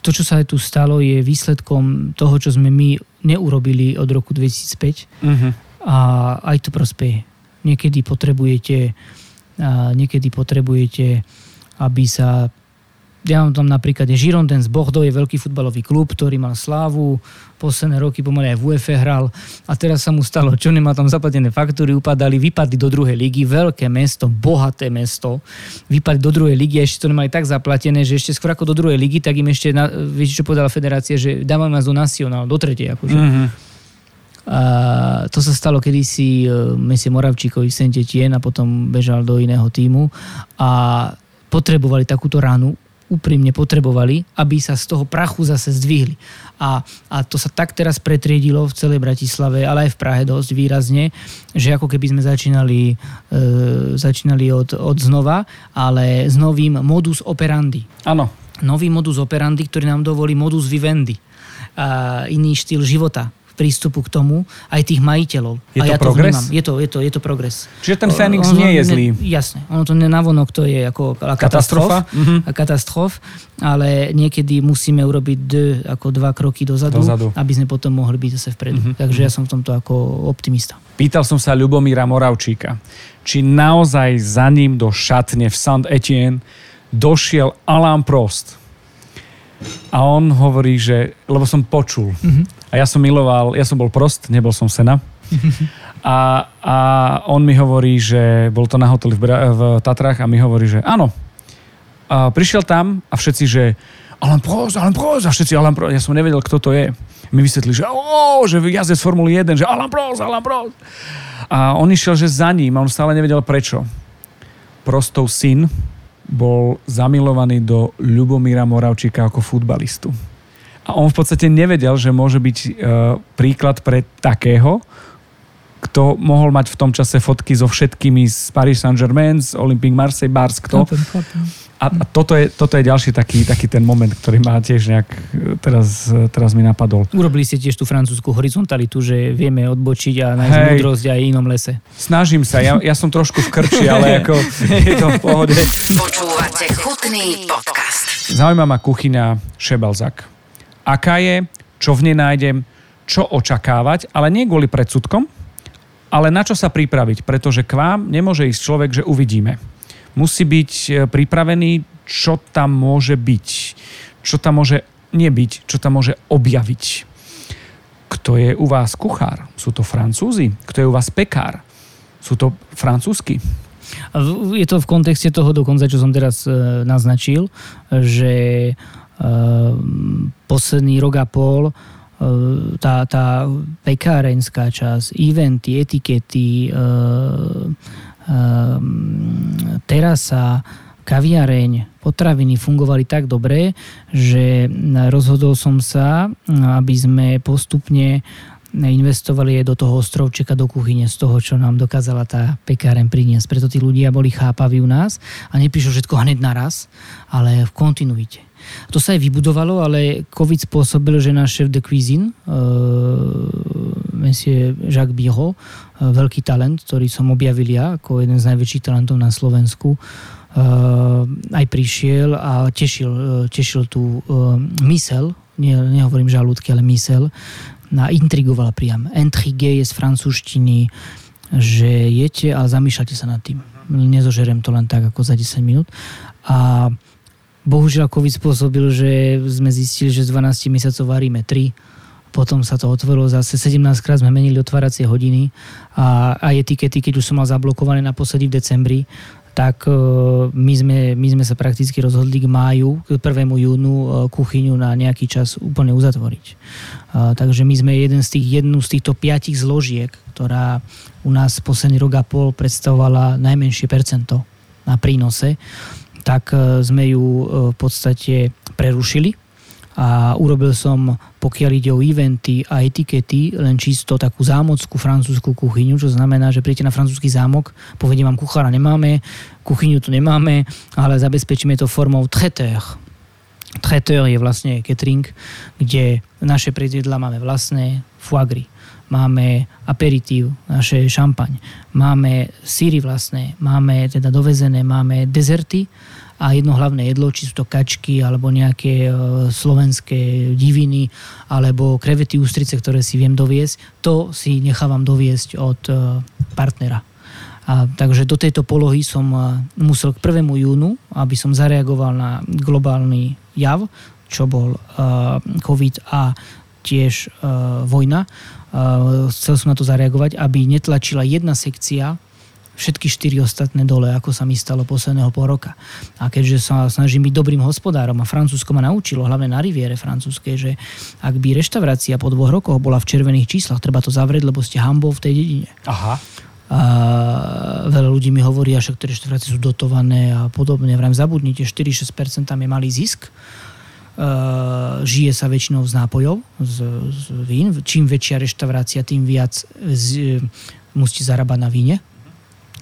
to, čo sa aj tu stalo, je výsledkom toho, čo sme my neurobili od roku 2005 Uh-huh. a aj to prospeje. Niekedy potrebujete, niekedy potrebujete, aby sa ja mám tam napríklad je Girondins Bordeaux, je veľký futbalový klub, ktorý mal slávu, posledné roky pomaly aj v UEFA hral a teraz sa mu stalo, čo nemá tam zaplatené faktúry, upadali, vypadli do druhej ligy, veľké mesto, bohaté mesto, vypadli do druhej ligy a ešte to nemali tak zaplatené, že ešte skôr ako do druhej ligy, tak im ešte, na, viete čo povedala federácia, že dávame vás do nacionál, do tretej akože. Uh-huh. A to sa stalo kedysi e, Mesie Moravčíkovi v saint a potom bežal do iného týmu a potrebovali takúto ránu, úprimne potrebovali, aby sa z toho prachu zase zdvihli. A, a to sa tak teraz pretriedilo v celej Bratislave, ale aj v Prahe dosť výrazne, že ako keby sme začínali, e, začínali od, od znova, ale s novým modus operandi. Áno. nový modus operandi, ktorý nám dovolí modus vivendi. A iný štýl života prístupu k tomu aj tých majiteľov. Je a to ja progres? To vnímam. je, to, je, to, je to progres. Čiže ten Fénix nie je ne- zlý. Jasne, ono to nenavonok to je ako Katastrofa? Mhm. a katastrof, ale niekedy musíme urobiť d, ako dva kroky dozadu, Dozadu. aby sme potom mohli byť zase vpredu. Mhm, Takže ja som v tomto ako optimista. Pýtal som sa Ľubomíra Moravčíka, či naozaj za ním do šatne v Saint Etienne došiel Alain Prost. A on hovorí, že, lebo som počul. A ja som miloval, ja som bol Prost, nebol som Sena. A, a on mi hovorí, že bol to na hoteli v, Bra- v Tatrách a mi hovorí, že áno. A prišiel tam a všetci, že Alain Prost, Alain Prost a všetci Alain Prost. Ja som nevedel, kto to je. Mi vysvetlili, že ó, že jazdec Formuly 1, že Alain Prost, Alain Prost. A on išiel, že za ním a on stále nevedel prečo. Prostov syn bol zamilovaný do Ľubomíra Moravčíka ako futbalistu. A on v podstate nevedel, že môže byť e, príklad pre takého, kto mohol mať v tom čase fotky so všetkými z Paris Saint-Germain, z Olympique Marseille, Bars, kto. A, a toto, je, toto je ďalší taký, taký ten moment, ktorý ma tiež nejak e, teraz, e, teraz mi napadol. Urobili ste tiež tú francúzsku horizontalitu, že vieme odbočiť a nájsť Hej. múdrosť aj inom lese. Snažím sa, ja, ja som trošku v krči, ale ako je to v pohode. Počúvate chutný podcast. Zaujíma ma kuchyňa Šebalzak. Aká je, čo v nej nájdem, čo očakávať, ale nie kvôli predsudkom, ale na čo sa pripraviť, pretože k vám nemôže ísť človek, že uvidíme. Musí byť e, pripravený, čo tam môže byť, čo tam môže nebyť, čo tam môže objaviť. Kto je u vás kuchár? Sú to Francúzi? Kto je u vás pekár? Sú to francúzsky? Je to v kontexte toho dokonca, čo som teraz e, naznačil, že posledný rok a pol e, tá, tá pekárenská časť, eventy, etikety, e, e, terasa, kaviareň, potraviny fungovali tak dobre, že rozhodol som sa, aby sme postupne investovali aj do toho ostrovčeka, do kuchyne, z toho, čo nám dokázala tá pekáren priniesť. Preto tí ľudia boli chápaví u nás a neprišlo všetko hneď naraz, ale v kontinuite. To sa aj vybudovalo, ale COVID spôsobil, že náš šéf de cuisine, uh, monsieur Jacques Biro, uh, veľký talent, ktorý som objavil ja ako jeden z najväčších talentov na Slovensku, uh, aj prišiel a tešil, tešil tú mysel, nie, nehovorím žalúdky, ale mysel, a intrigoval priam. Intrigué je z francúzštiny, že jete a zamýšľate sa nad tým. Nezožerem to len tak ako za 10 minút. A bohužiaľ COVID spôsobil, že sme zistili, že z 12 mesiacov varíme 3. Potom sa to otvorilo zase 17 krát sme menili otváracie hodiny a, a etikety, keď už som mal zablokované naposledy v decembri, tak e, my sme, my sme sa prakticky rozhodli k máju, k 1. júnu e, kuchyňu na nejaký čas úplne uzatvoriť. A, takže my sme jeden z tých, jednu z týchto piatich zložiek, ktorá u nás posledný rok a pol predstavovala najmenšie percento na prínose, tak e, sme ju e, v podstate prerušili a urobil som, pokiaľ ide o eventy a etikety, len čisto takú zámockú francúzskú kuchyňu, čo znamená, že príjete na francúzsky zámok, povedia vám, kuchára nemáme, kuchyňu tu nemáme, ale zabezpečíme to formou traiteur. Traiteur je vlastne catering, kde naše predjedla máme vlastné foie gras, máme aperitív, naše šampaň, máme síry vlastné, máme teda dovezené, máme dezerty a jedno hlavné jedlo, či sú to kačky alebo nejaké e, slovenské diviny alebo krevety ústrice, ktoré si viem doviesť, to si nechávam doviesť od e, partnera. A, takže do tejto polohy som e, musel k 1. júnu, aby som zareagoval na globálny jav, čo bol COVID a tiež vojna. Uh, chcel som na to zareagovať, aby netlačila jedna sekcia všetky štyri ostatné dole, ako sa mi stalo posledného pol roka. A keďže sa snažím byť dobrým hospodárom a Francúzsko ma naučilo, hlavne na riviere francúzskej, že ak by reštaurácia po dvoch rokoch bola v červených číslach, treba to zavrieť, lebo ste hambou v tej dedine. Aha. A veľa ľudí mi hovorí, že tie reštaurácie sú dotované a podobne. Vrajím, zabudnite, 4-6% tam je malý zisk. Uh, žije sa väčšinou z nápojov, z, z vín. Čím väčšia reštaurácia, tým viac z, musíte zarábať na víne.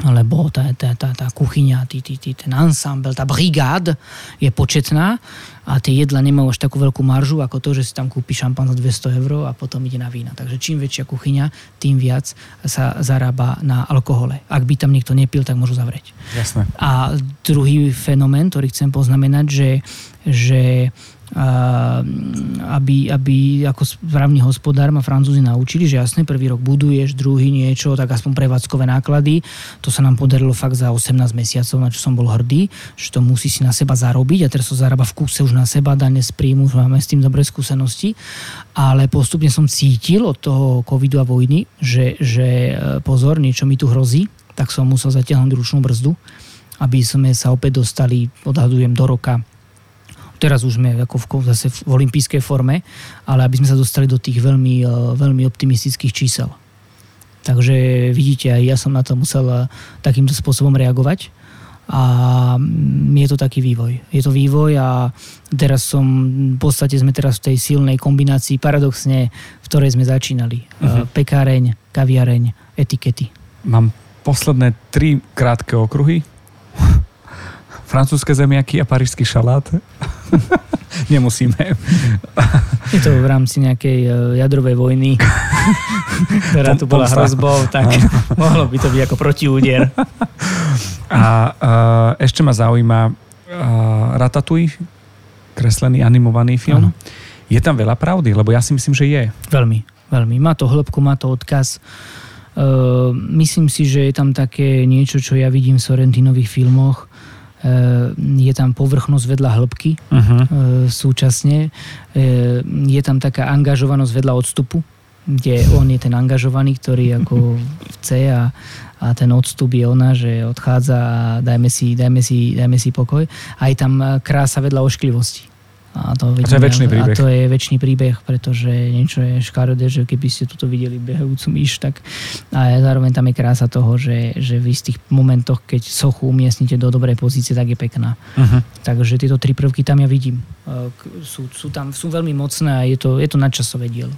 lebo tá, tá, tá, tá kuchyňa, tý, tý, tý, ten ensemble, tá brigád je početná a tie jedla nemajú až takú veľkú maržu ako to, že si tam kúpi šampan za 200 eur a potom ide na vína. Takže čím väčšia kuchyňa, tým viac sa zarába na alkohole. Ak by tam niekto nepil, tak môžu zavrieť. Jasné. A druhý fenomén, ktorý chcem poznamenať, že, že aby, aby ako správny hospodár ma Francúzi naučili, že jasne, prvý rok buduješ, druhý niečo, tak aspoň prevádzkové náklady. To sa nám podarilo fakt za 18 mesiacov, na čo som bol hrdý, že to musí si na seba zarobiť a teraz to zarába v kúse už na seba, dane z príjmu, máme s tým dobré skúsenosti. Ale postupne som cítil od toho covidu a vojny, že, že e, pozor, niečo mi tu hrozí, tak som musel zatiahnuť ručnú brzdu, aby sme sa opäť dostali, odhadujem, do roka teraz už sme ako v, zase v olympijskej forme, ale aby sme sa dostali do tých veľmi, e, veľmi optimistických čísel. Takže vidíte, aj ja som na to musel takýmto spôsobom reagovať a je to taký vývoj. Je to vývoj a teraz som, v podstate sme teraz v tej silnej kombinácii, paradoxne, v ktorej sme začínali. Uh-huh. Pekáreň, kaviareň, etikety. Mám posledné tri krátke okruhy francúzske zemiaky a parížský šalát. Nemusíme. Je to v rámci nejakej e, jadrovej vojny, ktorá tu bola hrozbou, tak mohlo by to byť ako protiúder. A uh, ešte ma zaujíma uh, Ratatouille, kreslený animovaný film. Ano. Je tam veľa pravdy? Lebo ja si myslím, že je. Veľmi, veľmi. Má to hĺbku, má to odkaz. Uh, myslím si, že je tam také niečo, čo ja vidím v Sorrentinových filmoch, je tam povrchnosť vedľa hĺbky uh-huh. súčasne, eh, je tam taká angažovanosť vedľa odstupu, kde on je ten angažovaný, ktorý ako chce a, a ten odstup je ona, že odchádza a dajme si, dajme si, dajme si pokoj. A je tam krása vedľa ošklivosti. A to, vidíme, a to je väčší príbeh. A to je väčší príbeh, pretože niečo je škaredé, že keby ste tuto videli behajúcu myš, tak a zároveň tam je krása toho, že, že v istých momentoch, keď sochu umiestnite do dobrej pozície, tak je pekná. Uh-huh. Takže tieto tri prvky tam ja vidím. E, sú, sú tam, sú veľmi mocné a je to, je to nadčasové dielo.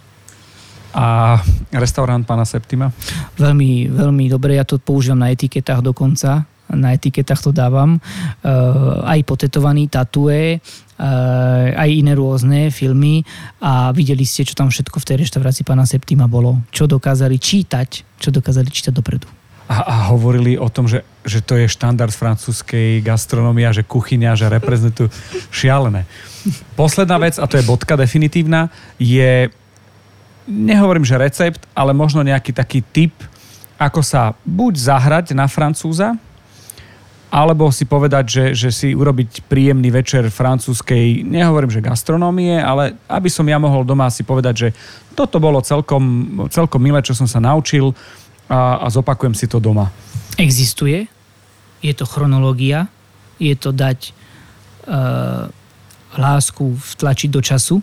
A restaurant pána Septima? Veľmi, veľmi dobre, ja to používam na etiketách dokonca, na etiketách to dávam. Uh, aj potetovaný, tatue, uh, aj iné rôzne filmy a videli ste, čo tam všetko v tej reštaurácii pána Septima bolo. Čo dokázali čítať, čo dokázali čítať dopredu. A, a hovorili o tom, že, že to je štandard francúzskej gastronomia, že kuchyňa, že reprezentujú šialené. Posledná vec, a to je bodka definitívna, je, nehovorím, že recept, ale možno nejaký taký tip, ako sa buď zahrať na francúza, alebo si povedať, že, že si urobiť príjemný večer francúzskej, nehovorím, že gastronómie, ale aby som ja mohol doma si povedať, že toto bolo celkom, celkom milé, čo som sa naučil a, a zopakujem si to doma. Existuje, je to chronológia, je to dať uh, lásku vtlačiť do času,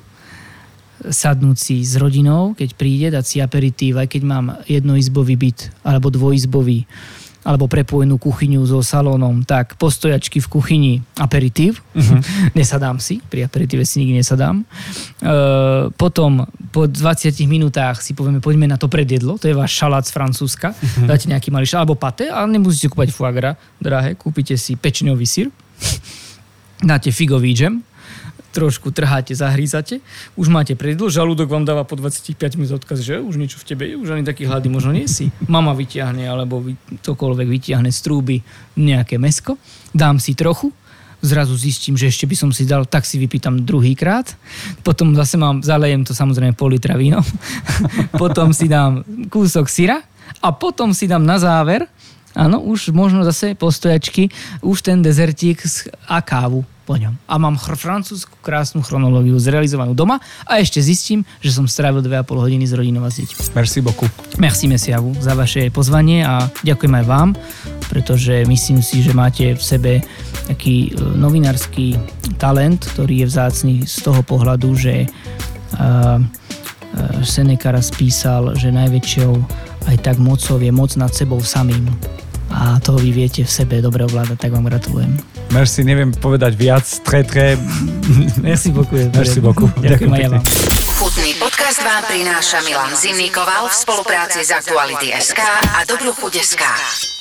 sadnúť si s rodinou, keď príde, dať si aperitív, aj keď mám jednoizbový byt alebo dvojizbový, alebo prepojenú kuchyňu so salónom, tak postojačky v kuchyni. Aperitív, uh-huh. nesadám si, pri aperitíve si nikdy nesadám. E, potom po 20 minútach si povieme, poďme na to predjedlo, to je váš šalát z Francúzska, uh-huh. dáte nejaký malý šalát, alebo pate, ale nemusíte kúpať foie gras, drahé, kúpite si pečňový sír, dáte figový džem, trošku trháte, zahrízate, už máte predlo, žalúdok vám dáva po 25 minút odkaz, že už niečo v tebe je, už ani taký hlady možno nie si. Mama vyťahne, alebo vy, tokoľvek vyťahne z trúby nejaké mesko, dám si trochu, zrazu zistím, že ešte by som si dal, tak si vypýtam druhýkrát, potom zase mám, zalejem to samozrejme pol litra víno, potom si dám kúsok syra a potom si dám na záver, áno, už možno zase postojačky, už ten dezertík a kávu po ňom. A mám chr- francúzsku krásnu chronológiu zrealizovanú doma a ešte zistím, že som strávil 2,5 hodiny s rodinou a s deťmi. Merci beaucoup. Merci Mesiavu za vaše pozvanie a ďakujem aj vám, pretože myslím si, že máte v sebe taký e, novinársky talent, ktorý je vzácný z toho pohľadu, že uh, Seneca raz písal, že najväčšou aj tak mocou je moc nad sebou samým a to vy viete v sebe dobre ovládať, tak vám gratulujem. Merci, neviem povedať viac, tre, tre. Merci beaucoup. Merci beaucoup. Ďakujem, Ďakujem aj ja vám. Chutný podcast vám prináša Milan Zimnikoval v spolupráci s Aktuality.sk a Dobrú chuť.sk.